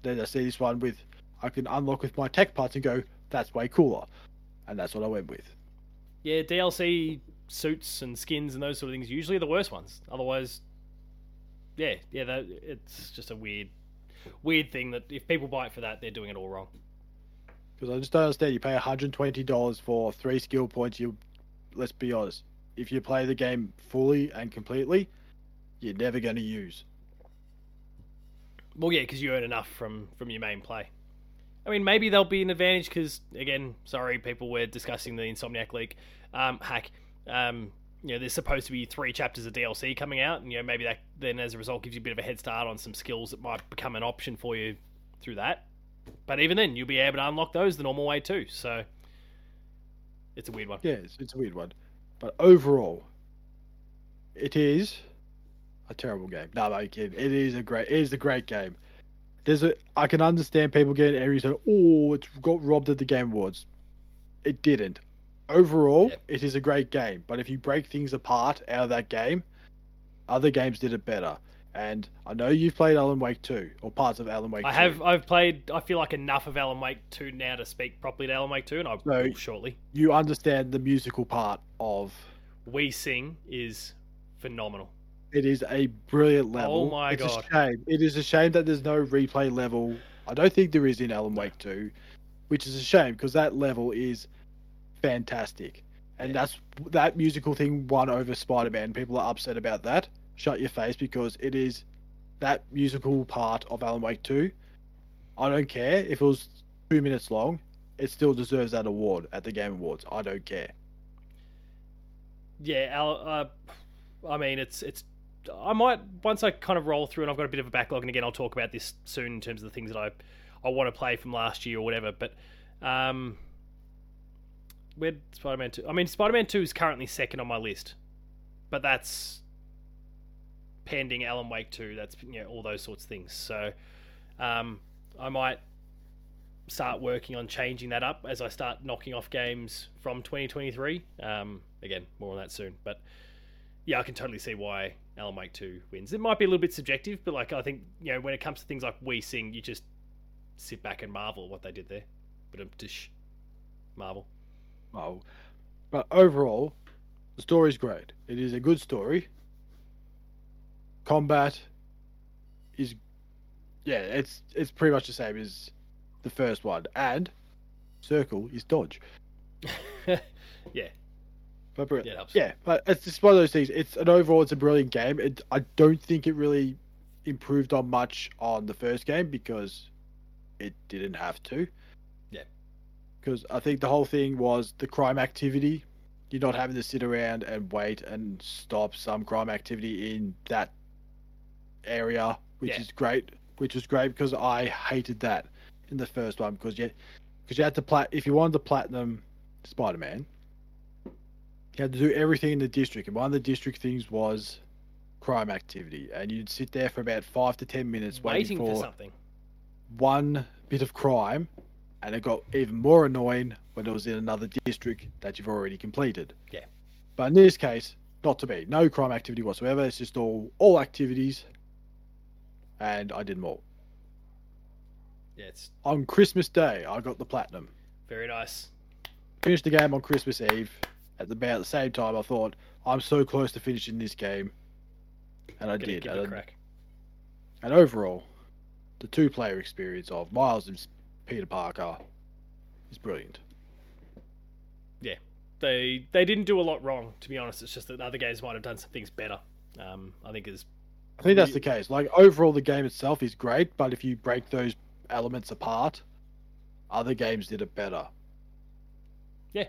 Then I see this one with I can unlock with my tech parts and go, that's way cooler, and that's what I went with. Yeah, DLC suits and skins and those sort of things usually are the worst ones. Otherwise, yeah, yeah, that, it's just a weird, weird thing that if people buy it for that, they're doing it all wrong. Because I just don't understand. You pay $120 for three skill points. You, let's be honest, if you play the game fully and completely, you're never going to use. Well, yeah, because you earn enough from from your main play. I mean, maybe there'll be an advantage because, again, sorry, people, we're discussing the Insomniac League um, hack. Um, you know, there's supposed to be three chapters of DLC coming out, and you know, maybe that then, as a result, gives you a bit of a head start on some skills that might become an option for you through that. But even then, you'll be able to unlock those the normal way too. So it's a weird one. Yeah, it's, it's a weird one. But overall, it is a terrible game. No, I'm. It is a great. It is a great game. There's a. I can understand people getting angry and "Oh, it's got robbed at the Game Awards." It didn't. Overall, Yeah. it is a great game. But if you break things apart out of that game, other games did it better. And I know you've played Alan Wake 2 or parts of Alan Wake I 2. have. I've played. I feel like enough of Alan Wake two now to speak properly to Alan Wake two, and I No. will shortly. You understand the musical part of. We Sing is phenomenal. It is a brilliant oh level. Oh my it's God. a shame. It is a shame that there's no replay level. I don't think there is in Alan Wake 2, which is a shame because that level is fantastic. And Yeah. that's that musical thing won over Spider-Man. People are upset about that. Shut your face because it is that musical part of Alan Wake 2. I don't care if it was 2 minutes long. It still deserves that award at the Game Awards. I don't care. Yeah, Al, uh, I mean, it's it's. I might once I kind of roll through, and I've got a bit of a backlog, and again, I'll talk about this soon in terms of the things that I I want to play from last year or whatever. But um, where Spider Man Two? I mean, Spider Man Two is currently second on my list, but that's pending Alan Wake Two. That's you know all those sorts of things. So um, I might start working on changing that up as I start knocking off games from 2023. Um, again, more on that soon. But yeah, I can totally see why Alan Wake 2 wins. It might be a little bit subjective, but like I think you know when it comes to things like We Sing, you just sit back and marvel at what they did there. But um, dish, marvel. Well, but overall, the story's great. It is a good story. Combat is, yeah, it's it's pretty much the same as the first one, and circle is dodge. yeah, But Yeah, it helps. yeah, but it's just one of those things. It's an overall, it's a brilliant game. It, I don't think it really improved on much on the first game because it didn't have to. Because I think the whole thing was the crime activity. You're not having to sit around and wait and stop some crime activity in that area, which Yeah. is great. Which was great because I hated that in the first one because you, because you had to plat if you wanted to platinum Spider-Man, you had to do everything in the district, and one of the district things was crime activity, and you'd sit there for about five to ten minutes Waiting waiting, for for, something. one bit of crime, and it got even more annoying when it was in another district that you've already completed. Yeah. But in this case, not to be. No crime activity whatsoever. It's just all all activities, and I did more. all. Yeah, it's On Christmas Day, I got the platinum. very nice. Finished the game on Christmas Eve. At about the same time, I thought I'm so close to finishing this game, and I did. give it a crack. and overall, the two-player experience of Miles and Peter Parker is brilliant. Yeah, they they didn't do a lot wrong, to be honest. It's just that other games might have done some things better. Um, I think is I think that's the case. Like overall, the game itself is great, but if you break those elements apart, other games did it better. Yeah,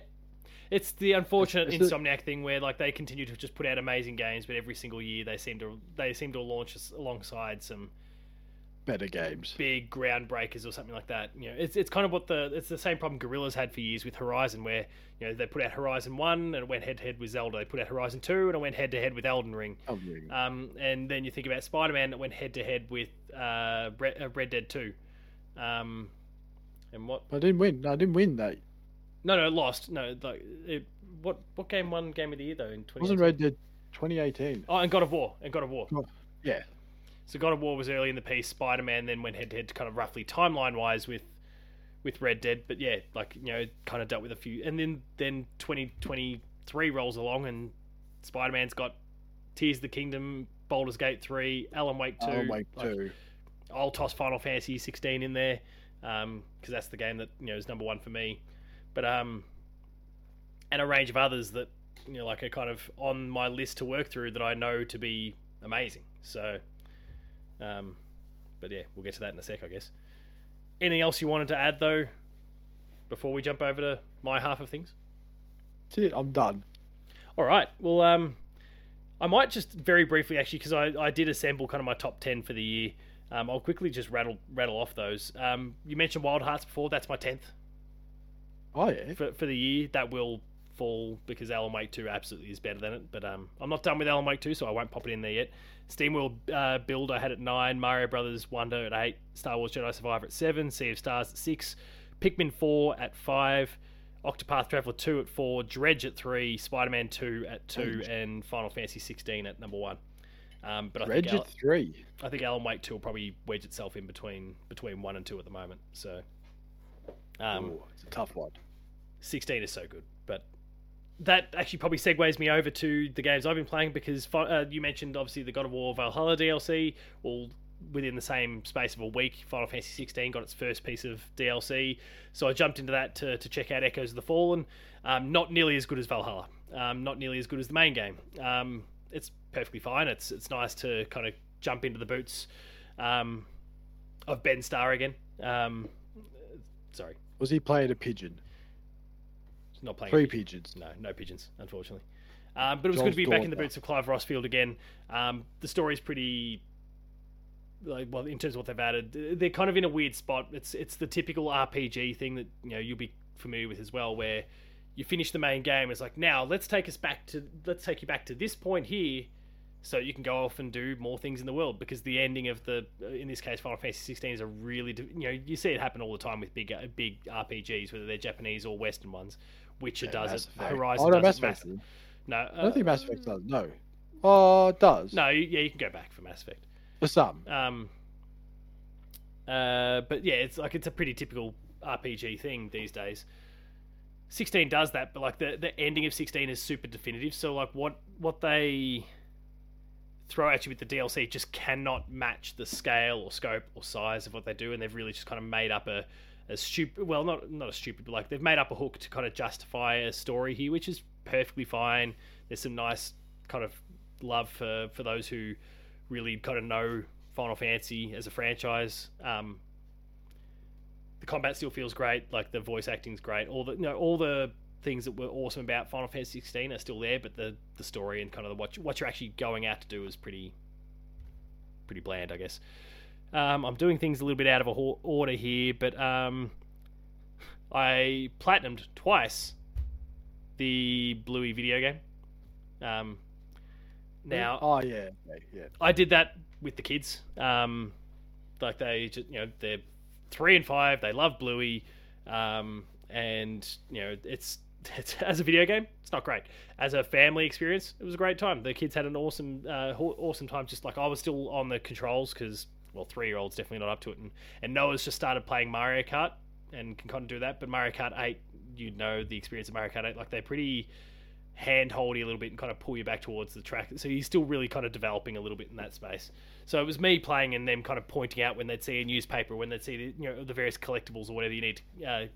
it's the unfortunate It's- it's the- Insomniac thing where like they continue to just put out amazing games, but every single year they seem to they seem to launch alongside some Better games. big groundbreakers or something like that. You know, it's it's kind of what the it's the same problem Guerrillas had for years with Horizon, where you know they put out Horizon One and it went head to head with Zelda. They put out Horizon Two and it went head to head with Elden Ring. Oh, really? Um, and then you think about Spider Man that went head to head with uh, Red, uh, Dead Two. Um, and what? I didn't win. No, I didn't win that. No, no, lost. No, like it, what? What game won Game of the Year though in twenty? Wasn't Red Dead 2018? Oh, and God of War. And God of War. Yeah. So God of War was early in the piece. Spider Man then went head to head, kind of roughly timeline wise with with Red Dead. But yeah, like you know, kind of dealt with a few. And then then twenty twenty three rolls along, and Spider Man's got Tears of the Kingdom, Baldur's Gate three, Alan Wake two. Oh, Wake like, 2. I'll toss Final Fantasy 16 in there because that's the game that you know is number one for me. But um, and a range of others that you know like are kind of on my list to work through that I know to be amazing. So, um, but yeah, we'll get to that in a sec, I guess. Anything else you wanted to add though before we jump over to my half of things? That's it. I'm done. All right. Well, um, I might just very briefly actually because I, I did assemble kind of my top ten for the year. Um, I'll quickly just rattle rattle off those. Um, you mentioned Wild Hearts before. That's my tenth Oh, yeah. for for the year. That will fall because Alan Wake Two absolutely is better than it. But um, I'm not done with Alan Wake Two, so I won't pop it in there yet. SteamWorld uh, Build I had at nine. Mario Brothers Wonder at eight. Star Wars Jedi Survivor at seven. Sea of Stars at six. Pikmin Four at five. Octopath Traveler 2 at 4, Dredge at 3, Spider Man 2 at 2, and Final Fantasy 16 at number 1. Um, but I think, Red Al- 3. I think Alan Wake 2 will probably wedge itself in between between 1 and 2 at the moment. So um, Ooh, it's a tough one. 16 is so good. That actually probably segues me over to the games I've been playing because uh, you mentioned obviously the God of War Valhalla DLC. Well, within the same space of a week, Final Fantasy 16 got its first piece of DLC. So I jumped into that to, to check out Echoes of the Fallen. Um, not nearly as good as Valhalla. Um, not nearly as good as the main game. Um, it's perfectly fine. It's it's nice to kind of jump into the boots um, of Ben Starr again. Um, sorry, Was he playing a pigeon? Not playing. Three pigeons. No, no pigeons, unfortunately. Um, but it was good to be back in the boots of Clive Rosfield again. Um, the story's pretty, like, well, in terms of what they've added, they're kind of in a weird spot. It's it's the typical RPG thing that you know you'll be familiar with as well, where you finish the main game. It's like now let's take us back to let's take you back to this point here, so you can go off and do more things in the world. Because the ending of the, in this case, Final Fantasy 16 is a really, you know, you see it happen all the time with big uh, big RPGs, whether they're Japanese or Western ones. Witcher Yeah, does Mass it. Effect. Horizon Oh, no, does Mass it. Mass- Effect. no, I don't think Mass uh, Effect does. No. Oh, it does. No, you- yeah, you can go back for Mass Effect. For some. Um, uh, but yeah, it's like it's a pretty typical RPG thing these days. Sixteen does that, but like the the ending of sixteen is super definitive. So like what what they throw at you with the DLC just cannot match the scale or scope or size of what they do, and they've really just kind of made up a a stupid well not not a stupid but like they've made up a hook to kind of justify a story here, which is perfectly fine. There's some nice kind of love for for those who really kind of know Final Fantasy as a franchise. Um, the combat still feels great. Like the voice acting's great. All the you know all the things that were awesome about Final Fantasy 16 are still there, but the the story and kind of the, what you, what you're actually going out to do is pretty pretty bland, I guess. Um, I'm doing things a little bit out of order here, but um, I platinumed twice the Bluey video game. Um, now, oh yeah, yeah. I did that with the kids. Um, like they, just, you know, they're three and five. They love Bluey, um, and you know, it's, it's as a video game, it's not great. As a family experience, it was a great time. The kids had an awesome, uh, awesome time. Just like I was still on the controls because, well, three year olds definitely not up to it, and and Noah's just started playing Mario Kart and can kind of do that. But Mario Kart Eight, you know, the experience of Mario Kart Eight, like they're pretty handholdy a little bit and kind of pull you back towards the track. So he's still really kind of developing a little bit in that space. So it was me playing and them kind of pointing out when they'd see a newspaper, when they'd see the, you know the various collectibles or whatever you need to uh,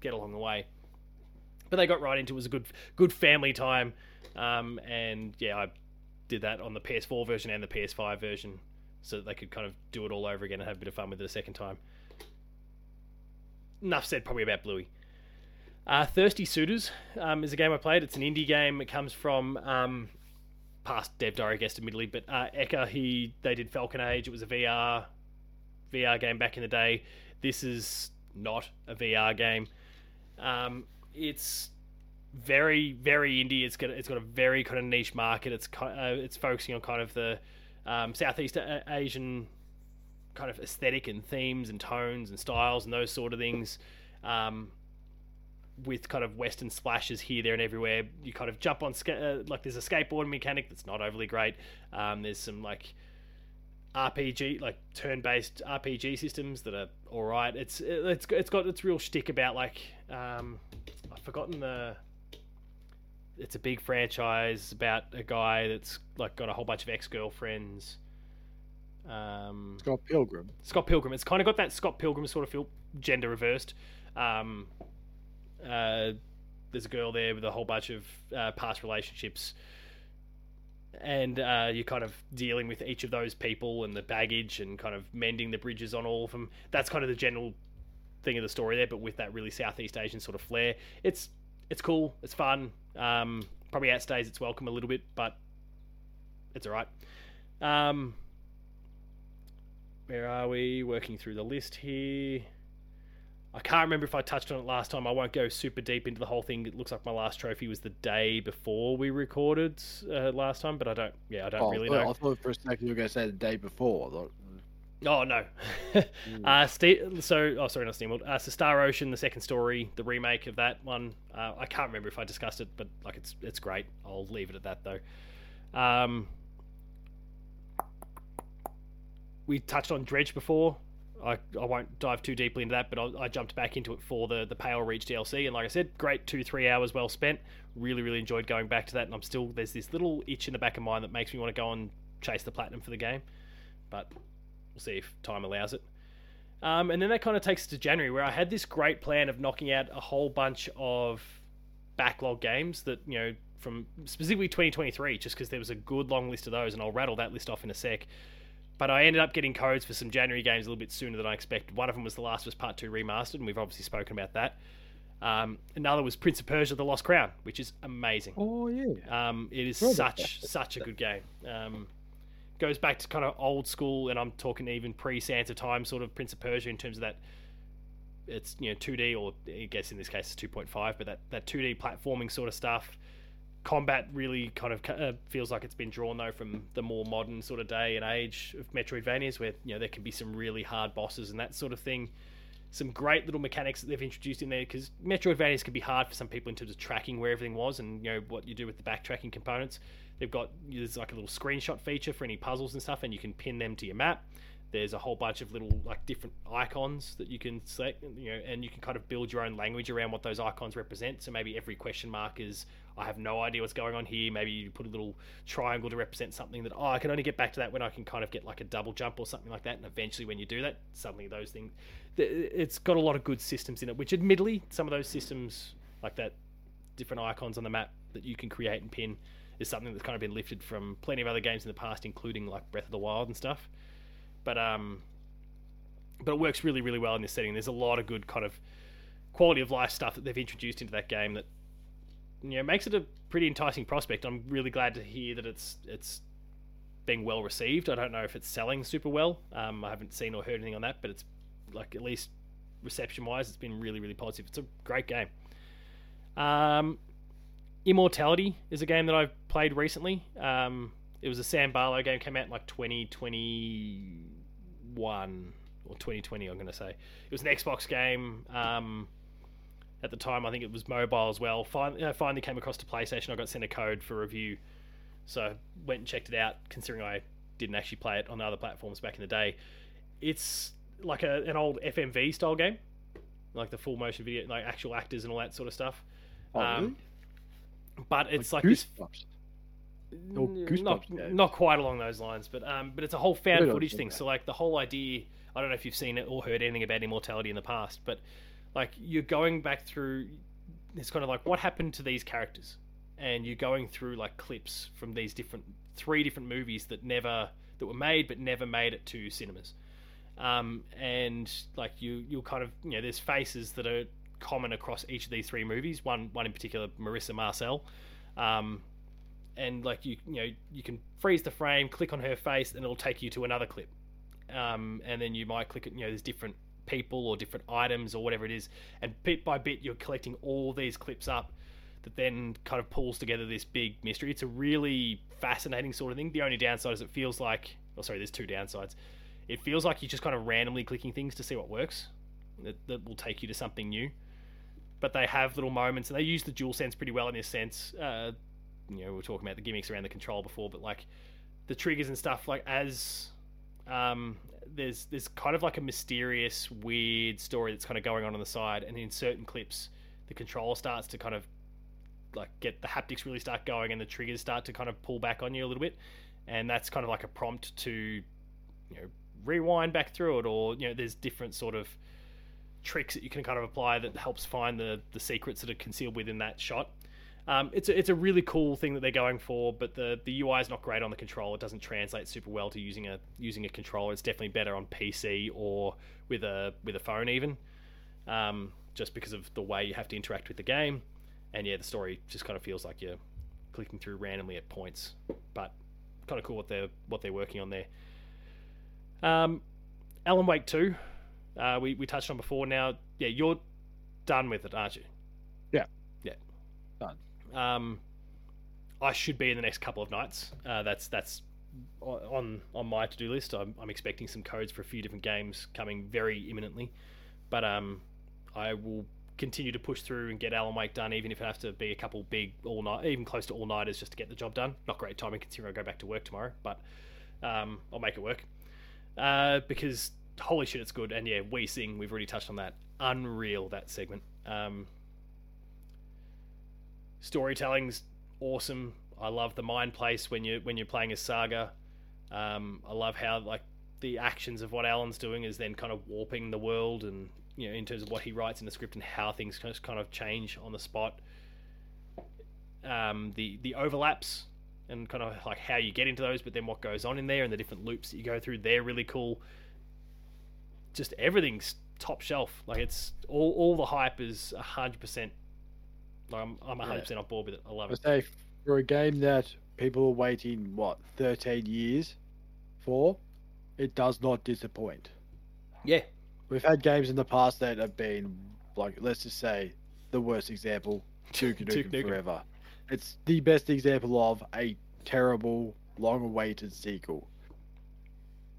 get along the way. But they got right into it. it was a good good family time, um, and yeah, I did that on the PS4 version and the PS5 version, so that they could kind of do it all over again and have a bit of fun with it a second time. Enough said, probably about Bluey. Uh, Thirsty Suitors um, is a game I played. It's an indie game. It comes from um, past Dev Diary guest, admittedly, but uh, Eka, he they did Falcon Age. It was a VR VR game back in the day. This is not a VR game. Um, it's very very indie. It's got it's got a very kind of niche market. It's uh, it's focusing on kind of the um, Southeast Asian kind of aesthetic and themes and tones and styles and those sort of things. Um, with kind of western splashes here, there, and everywhere. You kind of jump on ska- uh, like there's a skateboard mechanic that's not overly great. Um, there's some like RPG like turn-based RPG systems that are all right. It's it's it's got its real shtick about like um, I've forgotten the. It's a big franchise about a guy that's like got a whole bunch of ex-girlfriends. Um, Scott Pilgrim. Scott Pilgrim. It's kind of got that Scott Pilgrim sort of feel, gender reversed. Um, uh, there's a girl there with a whole bunch of uh, past relationships, and uh, you're kind of dealing with each of those people and the baggage and kind of mending the bridges on all of them. That's kind of the general thing of the story there, but with that really Southeast Asian sort of flair. It's it's cool, it's fun. Um, probably outstays its welcome a little bit, but it's all right. Um, where are we? Working through the list here. I can't remember if I touched on it last time. I won't go super deep into the whole thing. It looks like my last trophy was the day before we recorded uh, last time, but I don't. Yeah, I don't oh, really I thought, know. I thought for a second you were going to say the day before. Oh no. uh, Ste- so, oh sorry, not Steamworld. Uh, so Star Ocean, the second story, the remake of that one. Uh, I can't remember if I discussed it, but like it's it's great. I'll leave it at that though. Um, we touched on Dredge before. I, I won't dive too deeply into that, but I, I, jumped back into it for the the Pale Reach DLC, and like I said, great two three hours well spent. Really really enjoyed going back to that, and I'm still there's this little itch in the back of mind that makes me want to go and chase the platinum for the game, but we'll see if time allows it. Um, and then that kind of takes us to January, where I had this great plan of knocking out a whole bunch of backlog games that you know from specifically 2023, just because there was a good long list of those, and I'll rattle that list off in a sec. But I ended up getting codes for some January games a little bit sooner than I expected. One of them was The Last of Us Part 2 Remastered, and we've obviously spoken about that. Um, another was Prince of Persia: The Lost Crown, which is amazing. Oh yeah, um, it is such such a good game. Um, goes back to kind of old school, and I'm talking even pre Sands of Time sort of Prince of Persia in terms of that. It's you know 2D, or I guess in this case it's 2.5, but that that 2D platforming sort of stuff combat really kind of uh, feels like it's been drawn though from the more modern sort of day and age of Metroidvanias, where you know there can be some really hard bosses and that sort of thing. Some great little mechanics that they've introduced in there because Metroidvanias can be hard for some people in terms of tracking where everything was and you know what you do with the backtracking components. They've got there's like a little screenshot feature for any puzzles and stuff, and you can pin them to your map. There's a whole bunch of little like different icons that you can select, you know, and you can kind of build your own language around what those icons represent. So maybe every question mark is I have no idea what's going on here. Maybe you put a little triangle to represent something that oh I can only get back to that when I can kind of get like a double jump or something like that. And eventually, when you do that, suddenly those things, it's got a lot of good systems in it. Which admittedly, some of those systems like that different icons on the map that you can create and pin is something that's kind of been lifted from plenty of other games in the past, including like Breath of the Wild and stuff. But um, but it works really really well in this setting. There's a lot of good kind of quality of life stuff that they've introduced into that game that you know makes it a pretty enticing prospect. I'm really glad to hear that it's it's being well received. I don't know if it's selling super well. Um, I haven't seen or heard anything on that, but it's like at least reception wise, it's been really really positive. It's a great game. Um, Immortality is a game that I've played recently. Um, it was a Sam Barlow game, came out in like 2021 or 2020, I'm going to say. It was an Xbox game. Um, at the time, I think it was mobile as well. Finally, uh, finally came across to PlayStation. I got sent a code for review, so went and checked it out. Considering I didn't actually play it on the other platforms back in the day, it's like a, an old FMV style game, like the full motion video, like actual actors and all that sort of stuff. Oh, Um, really? But it's like, Like this Goosebumps. Or N- Goosebumps not, not quite along those lines, but um, but it's a whole found footage thing. okay. So like the whole idea, I don't know if you've seen it or heard anything about immortality in the past, but like you're going back through, it's kind of like what happened to these characters, and you're going through like clips from these different three different movies that never that were made but never made it to cinemas, um, and like you you'll kind of you know there's faces that are common across each of these three movies. One one in particular, Marissa Marcel. Um, and like you you know you can freeze the frame click on her face and it'll take you to another clip. Um, and then you might click it you know there's different people or different items or whatever it is. And bit by bit you're collecting all these clips up that then kind of pulls together this big mystery. It's a really fascinating sort of thing. The only downside is it feels like oh sorry there's two downsides. It feels like you're just kind of randomly clicking things to see what works that, that will take you to something new. But they have little moments and they use the dual sense pretty well in this sense. Uh, you know, we were talking about the gimmicks around the control before, but like the triggers and stuff, like as um, there's there's kind of like a mysterious, weird story that's kind of going on on the side, and in certain clips, the controller starts to kind of like get the haptics really start going, and the triggers start to kind of pull back on you a little bit, and that's kind of like a prompt to you know rewind back through it, or you know, there's different sort of tricks that you can kind of apply that helps find the the secrets that are concealed within that shot. Um, it's a, it's a really cool thing that they're going for, but the, the UI is not great on the controller. It doesn't translate super well to using a using a controller. It's definitely better on PC or with a with a phone even, um, just because of the way you have to interact with the game. And yeah, the story just kind of feels like you're clicking through randomly at points, but kind of cool what they're what they're working on there. Um, Alan Wake two, uh, we we touched on before. Now, yeah, you're done with it, aren't you? Yeah. Yeah. Done. Um, I should be in the next couple of nights. Uh, that's that's on on my to do list. I'm, I'm expecting some codes for a few different games coming very imminently, but um, I will continue to push through and get Alan Wake done, even if it has to be a couple big all night, even close to all nighters, just to get the job done. Not great timing considering I go back to work tomorrow, but um, I'll make it work. Uh, because holy shit, it's good. And yeah, we sing. We've already touched on that. Unreal that segment. Um, storytelling's awesome. I love the mind place when you when you're playing a Saga. Um, I love how like the actions of what Alan's doing is then kind of warping the world, and you know in terms of what he writes in the script and how things kind of change on the spot. Um, the the overlaps and kind of like how you get into those, but then what goes on in there and the different loops that you go through, they're really cool. Just everything's top shelf. Like it's all all the hype is hundred percent. Like I'm I'm hundred percent on board with it. I love I it. say for a game that people are waiting what 13 years for, it does not disappoint. Yeah, We've had games in the past that have been like, let's just say, the worst example, Duke Nukem Duke Nukem. Forever. It's the best example of a terrible, long-awaited sequel,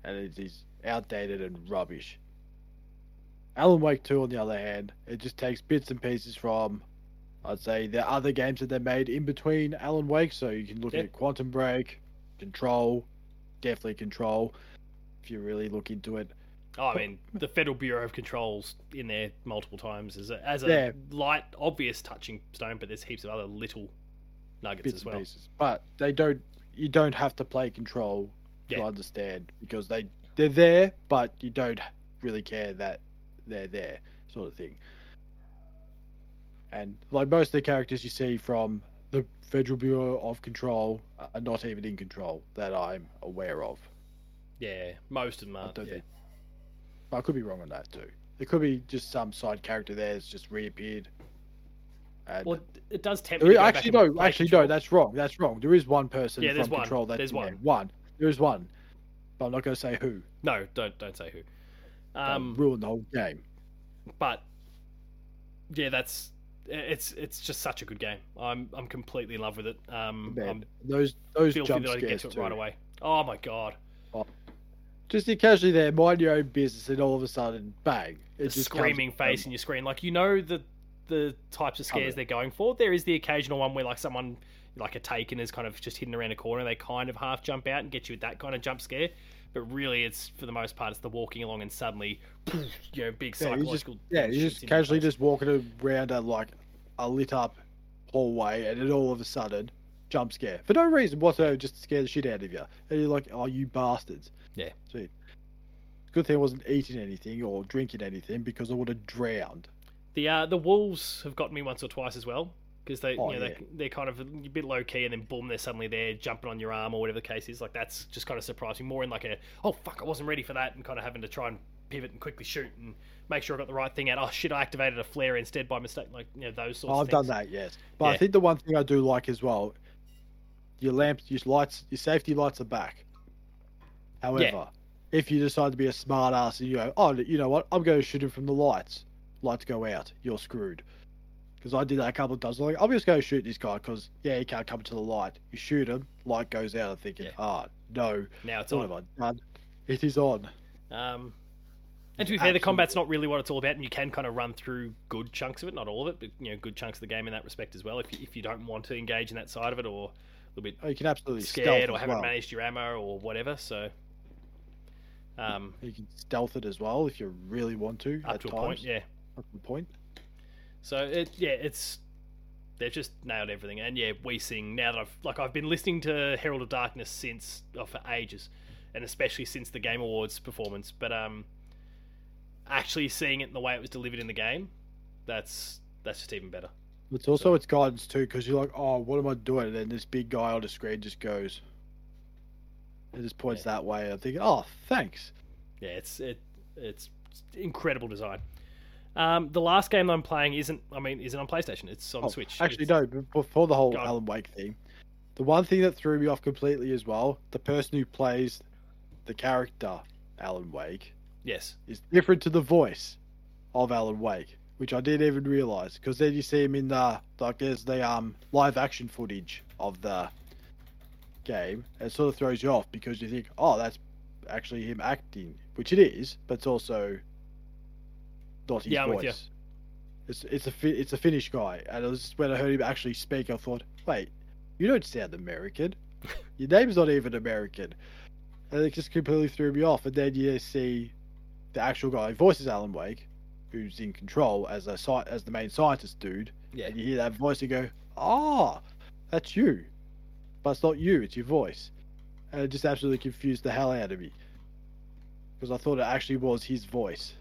and it is outdated and rubbish. Alan Wake 2, on the other hand, it just takes bits and pieces from, I'd say, the other games that they made in between Alan Wake. So you can look Yeah. at Quantum Break, Control, definitely Control, if you really look into it. Oh, I mean, the Federal Bureau of Controls in there multiple times as a, as a Yeah. light, obvious touching stone, but there's heaps of other little nuggets bits as well. pieces. But they don't. You don't have to play control to understand because they they're there, but you don't really care that they're there, sort of thing. And like most of the characters you see from the Federal Bureau of Control are not even in control that I'm aware of. Yeah, most of them I aren't. don't Yeah. think. But I could be wrong on that too. There could be just some side character there that's just reappeared. And Well, it does tempt there me is- to go actually and no, play actually Control. no, that's wrong. That's wrong. There is one person Yeah, there's from one. Control that's There's one. there. One. There is one. But I'm not going to say who. No, don't don't say who. Um, Um, ruin the whole game. but yeah, that's it's it's just such a good game. I'm I'm completely in love with it. Um, Man, those those filthy jump that I get to it right too. away. Oh my god, Just you casually there, mind your own business, and all of a sudden, bang! It's the screaming comes, face in your screen. Like you know the the types of scares they're going for. There is the occasional one where like someone like a taken is kind of just hidden around a corner. They kind of half jump out and get you with that kind of jump scare. But really, it's for the most part, it's the walking along and suddenly, you know, big Yeah, you just yeah, you're just casually just walking around a like a lit up hallway, and then all of a sudden, jump scare for no reason whatsoever, just to scare the shit out of you. And you're like, "Oh, you bastards!" Yeah. Sweet. Good thing I wasn't eating anything or drinking anything because I would have drowned. The uh, the wolves have gotten me once or twice as well because they Oh, you know yeah. they they're kind of a bit low key and then boom they're suddenly there jumping on your arm or whatever the case is like that's just kind of surprising more in like a oh fuck I wasn't ready for that and kind of having to try and pivot and quickly shoot and make sure I got the right thing out oh shit I activated a flare instead by mistake like you know those sorts Oh, of I've done that, yes. But I think the one thing I do like as well, your lamps, your lights, your safety lights are back. However, if you decide to be a smart ass and you go, oh, you know what, I'm going to shoot him from the lights. Lights go out, you're screwed. Because I did that a couple of times. I'm like, I'm just going to shoot this guy because yeah, he can't come to the light. You shoot him, light goes out. I'm thinking, Yeah. ah, no, now it's what on have I done? It is on. um and to be fair the combat's not really what it's all about and you can kind of run through good chunks of it not all of it but you know good chunks of the game in that respect as well if you, if you don't want to engage in that side of it or a little bit Oh, you can absolutely scared or haven't well. managed your ammo or whatever. So, um, You can stealth it as well if you really want to. up at to a times. point, yeah. Up to a point. So it, yeah, it's they've just nailed everything, and yeah, we sing now that I've like I've been listening to Herald of Darkness since oh, for ages, and especially since the Game Awards performance. But um, actually seeing it in the way it was delivered in the game, that's that's just even better. It's also its guidance too, because you're like, oh, what am I doing? And then this big guy on the screen just goes, it just points Yeah. that way. I think, oh, thanks. Yeah, it's it it's incredible design. Um, the last game that I'm playing isn't I mean isn't on PlayStation. It's on Oh, Switch. Actually, It's- no. Before the whole Alan Wake thing, the one thing that threw me off completely as well, the person who plays the character Alan Wake Yes. is different to the voice of Alan Wake, which I didn't even realize. Because then you see him in the like, there's the um live action footage of the game, and it sort of throws you off because you think, oh, that's actually him acting, which it is, but it's also his Yeah, I'm with you. voice. It's it's a it's a Finnish guy, and it was when I heard him actually speak, I thought, wait, you don't sound American. Your name's not even American, and it just completely threw me off. And then you see the actual guy who voices Alan Wake, who's in control as a as the main scientist dude, Yeah. and you hear that voice and go, ah, that's you, but it's not you, it's your voice, and it just absolutely confused the hell out of me because I thought it actually was his voice,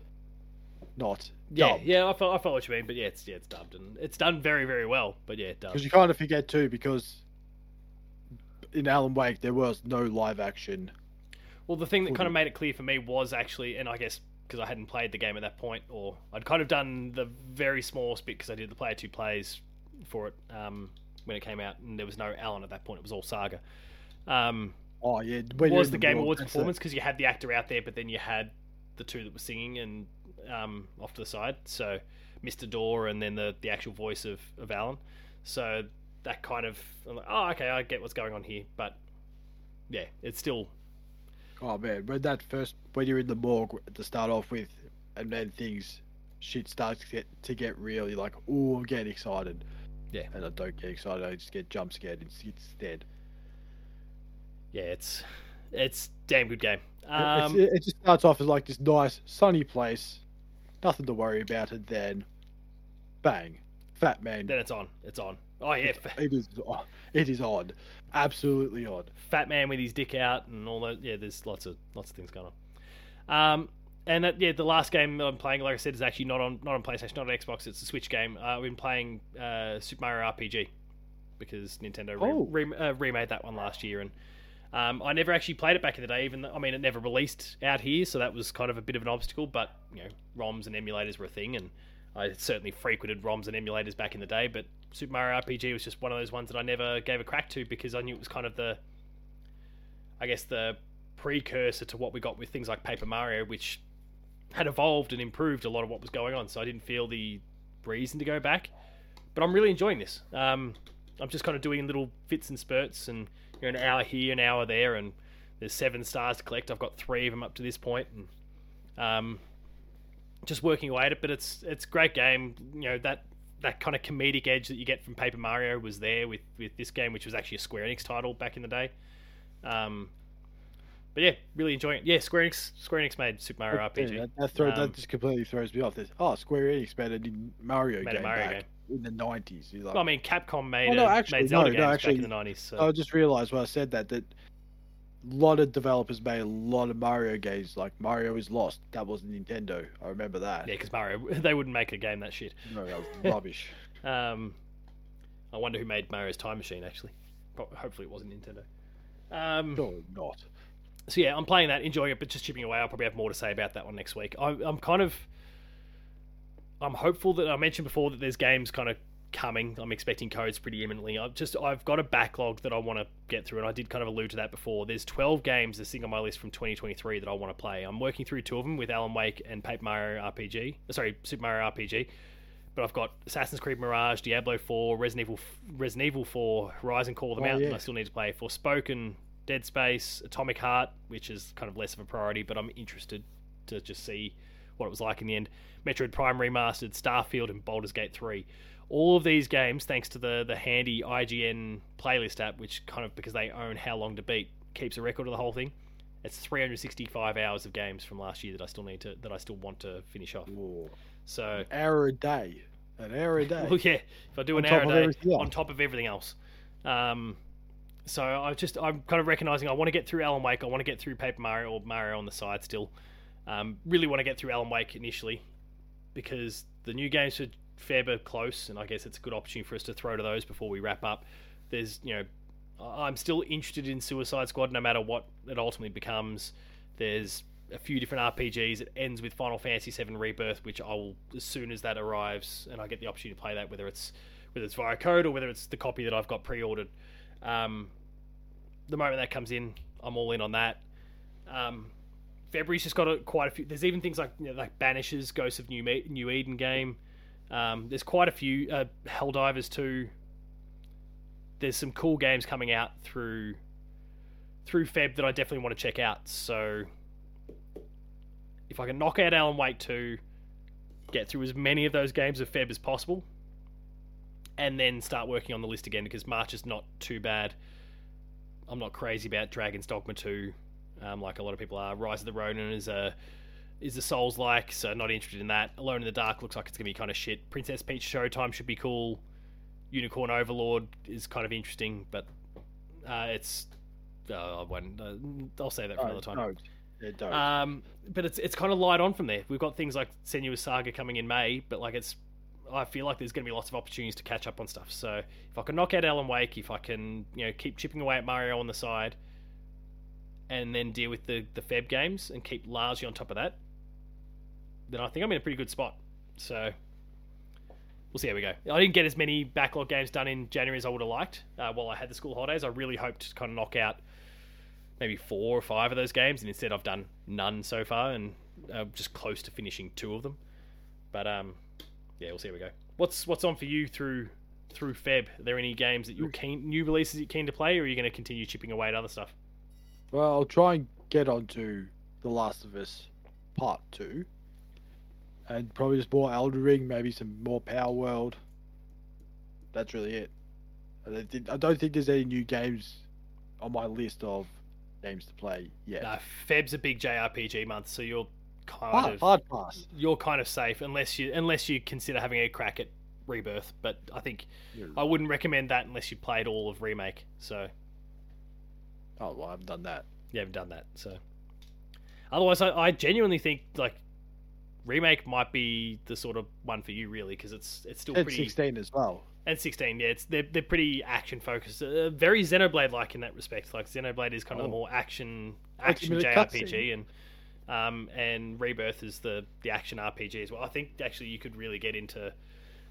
not Yeah, dubbed. yeah, I follow, I follow what you mean, but yeah, it's yeah, it's dubbed and it's done very, very well. But yeah, it dubbed. Because you kind of forget too, because in Alan Wake there was no live action. Well, the thing that kind of made it clear for me was actually, and I guess because I hadn't played the game at that point, or I'd kind of done the very small bit because I did the player two plays for it um, when it came out, and there was no Alan at that point; it was all Saga. Um, Oh yeah, was the Game Awards performance because you had the actor out there, but then you had the two that were singing and um, off to the side. So Mr. Door and then the, the actual voice of, of Alan. So that kind of I'm like, oh okay, I get what's going on here, but yeah, it's still Oh man, when that first when you're in the morgue to start off with, and then things shit starts to get to get real, you're like, oh, I'm getting excited. Yeah. And I don't get excited. I just get jump scared instead. yeah, it's it's damn good game. Um, it, it just starts off as like this nice sunny place, nothing to worry about, and then, bang, Fat Man. then it's on. It's on. Oh yeah, It is. on. It is on. Absolutely on. fat man with his dick out and all that. Yeah, there's lots of lots of things going on. Um, and that, yeah, the last game I'm playing, like I said, is actually not on not on PlayStation, not on Xbox. It's a Switch game. Uh, I've been playing uh, Super Mario RPG because Nintendo re- Oh. re- uh, remade that one last year, and um, I never actually played it back in the day. Even though, I mean, it never released out here, so that was kind of a bit of an obstacle. But you know, ROMs and emulators were a thing, and I certainly frequented ROMs and emulators back in the day. But Super Mario RPG was just one of those ones that I never gave a crack to because I knew it was kind of the, I guess the precursor to what we got with things like Paper Mario, which had evolved and improved a lot of what was going on. So I didn't feel the reason to go back. But I'm really enjoying this. Um, I'm just kind of doing little fits and spurts, and you know, an hour here, an hour there, and there's seven stars to collect. I've got three of them up to this point, and um, just working away at it. But it's it's a great game. You know that that kind of comedic edge that you get from Paper Mario was there with with this game, which was actually a Square Enix title back in the day. Um, but yeah, really enjoying it. Yeah, Square Enix Square Enix made Super Mario Yeah, RPG. that, that, throw, Um, that just completely throws me off. This oh, Square Enix made a Mario Made a Mario back game. In the nineties. Like, Well, I mean, Capcom made, Oh, no, actually, made Zelda no, no, actually, back in the nineties. So. I just realized when I said that that a lot of developers made a lot of Mario games. Like Mario is Lost. That was Nintendo. I remember that. yeah, because Mario, they wouldn't make a game that shit. No, that was rubbish. Um, I wonder who made Mario's Time Machine. Actually, hopefully it wasn't Nintendo. Um, No, not. so yeah, I'm playing that, enjoying it, but just chipping away. I'll probably have more to say about that one next week. I, I'm kind of, I'm hopeful that I mentioned before that there's games kind of coming. I'm expecting codes pretty imminently. I've just I've got a backlog that I want to get through, and I did kind of allude to that before. There's 12 games that sitting on my list from 2023 that I want to play. I'm working through two of them with Alan Wake and Paper Mario RPG. Sorry, Super Mario RPG. But I've got Assassin's Creed Mirage, Diablo 4, Resident Evil, Resident Evil 4, Horizon Call of the Oh, Mountain. yeah. I still need to play Forspoken, Dead Space, Atomic Heart, which is kind of less of a priority, but I'm interested to just see what it was like in the end. Metroid Prime Remastered, Starfield, and Baldur's Gate 3. All of these games, thanks to the the handy IGN playlist app, which kind of because they own How Long to Beat, keeps a record of the whole thing. It's 365 hours of games from last year that I still need to that I still want to finish off. Whoa. So Hour a day. An hour a day. well, yeah, if I do On an hour a day on top of everything else. Um, so I just I'm kind of recognizing I want to get through Alan Wake. I want to get through Paper Mario or Mario on the side still. Um, really want to get through Alan Wake initially because the new games are fair bit close, and I guess it's a good opportunity for us to throw to those before we wrap up. There's you know I'm still interested in Suicide Squad no matter what it ultimately becomes. There's a few different RPGs. It ends with Final Fantasy VII Rebirth, which I will as soon as that arrives and I get the opportunity to play that, whether it's whether it's via code or whether it's the copy that I've got pre-ordered. Um, the moment that comes in, I'm all in on that. Um, February's just got a, quite a few. There's even things like you know, like Banishers, Ghosts of New Me- New Eden game. Um, there's quite a few uh, Helldivers 2. There's some cool games coming out through through Feb that I definitely want to check out. So if I can knock out Alan Wake 2, get through as many of those games of Feb as possible, and then start working on the list again because March is not too bad. I'm not crazy about Dragon's Dogma 2, um, like a lot of people are. Rise of the Ronin is a is a Souls like, so not interested in that. Alone in the Dark looks like it's gonna be kind of shit. Princess Peach Showtime should be cool. Unicorn Overlord is kind of interesting, but uh, it's uh, I won't, uh, I'll say that for another time. Yeah, don't. Um, but it's it's kind of light on from there. We've got things like Senua's Saga coming in May, but like it's, I feel like there's going to be lots of opportunities to catch up on stuff. So if I can knock out Alan Wake, if I can you know keep chipping away at Mario on the side, and then deal with the the Feb games and keep largely on top of that, then I think I'm in a pretty good spot. So we'll see how we go. I didn't get as many backlog games done in January as I would have liked uh, while I had the school holidays. I really hoped to kind of knock out maybe four or five of those games, and instead I've done none so far, and uh, just close to finishing two of them. But um, yeah, we'll see how we go. What's what's on for you through through Feb? Are there any games that you're keen, new releases you're keen to play, or are you going to continue chipping away at other stuff? Well, I'll try and get onto The Last of Us Part 2. And probably just more Elden Ring, maybe some more Palworld. That's really it. I don't think, I don't think there's any new games on my list of games to play yet. No, Feb's a big JRPG month, so you're kind hard, of hard pass. you're kind of safe unless you unless you consider having a crack at Rebirth. But I think I wouldn't recommend that unless you played all of Remake. So Oh, well, I haven't done that. you haven't done that. So otherwise, I, I genuinely think like remake might be the sort of one for you, really, because it's it's still And pretty 16 as well. and 16 yeah it's they're, they're pretty action focused uh, very xenoblade like in that respect like xenoblade is kind of the Oh. more action action jrpg and um and rebirth is the the action rpg as well i think actually you could really get into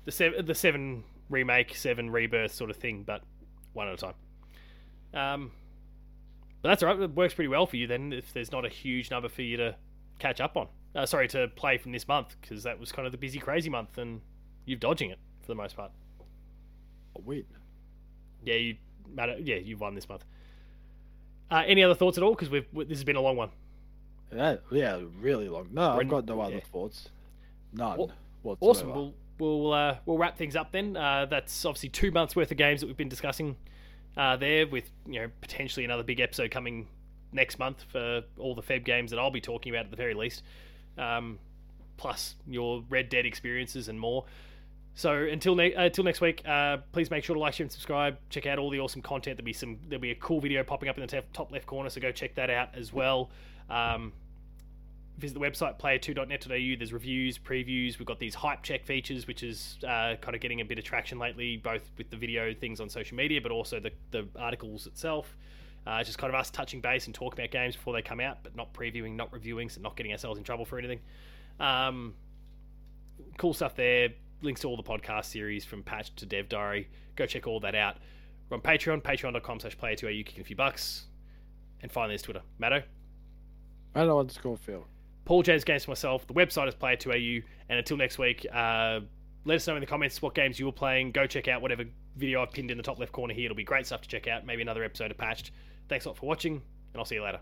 the seven the seven remake seven rebirth sort of thing but one at a time um but that's all right it works pretty well for you then if there's not a huge number for you to catch up on uh, sorry to play from this month because that was kind of the busy crazy month and you're dodging it for the most part A win. yeah, you, matter. Yeah, you won this month. Uh, any other thoughts at all? Because we've this has been a long one. Yeah, yeah, really long. No, We're I've got no other yeah. thoughts. None. Whatsoever. Awesome. We'll we'll uh, we'll wrap things up then. Uh, that's obviously two months worth of games that we've been discussing uh, there, with you know potentially another big episode coming next month for all the Feb games that I'll be talking about at the very least, um, plus your Red Dead experiences and more. So until ne- uh, until next week, uh, please make sure to like, share, and subscribe. Check out all the awesome content. There'll be some there'll be a cool video popping up in the top left corner, so go check that out as well. Um, visit the website player2.net.au. There's reviews, previews. We've got these hype check features, which is uh, kind of getting a bit of traction lately, both with the video things on social media, but also the, the articles itself. Uh, just kind of us touching base and talking about games before they come out, but not previewing, not reviewing, so not getting ourselves in trouble for anything. Um, cool stuff there. Links to all the podcast series from Patch to Dev Diary. Go check all that out. We're on Patreon, patreon.com slash player2au, kicking a few bucks. And finally, there's Twitter. Matto? Know underscore Phil. Paul James Games for myself. The website is player2au. And until next week, uh, let us know in the comments what games you were playing. Go check out whatever video I've pinned in the top left corner here. It'll be great stuff to check out. Maybe another episode of Patched. Thanks a lot for watching, and I'll see you later.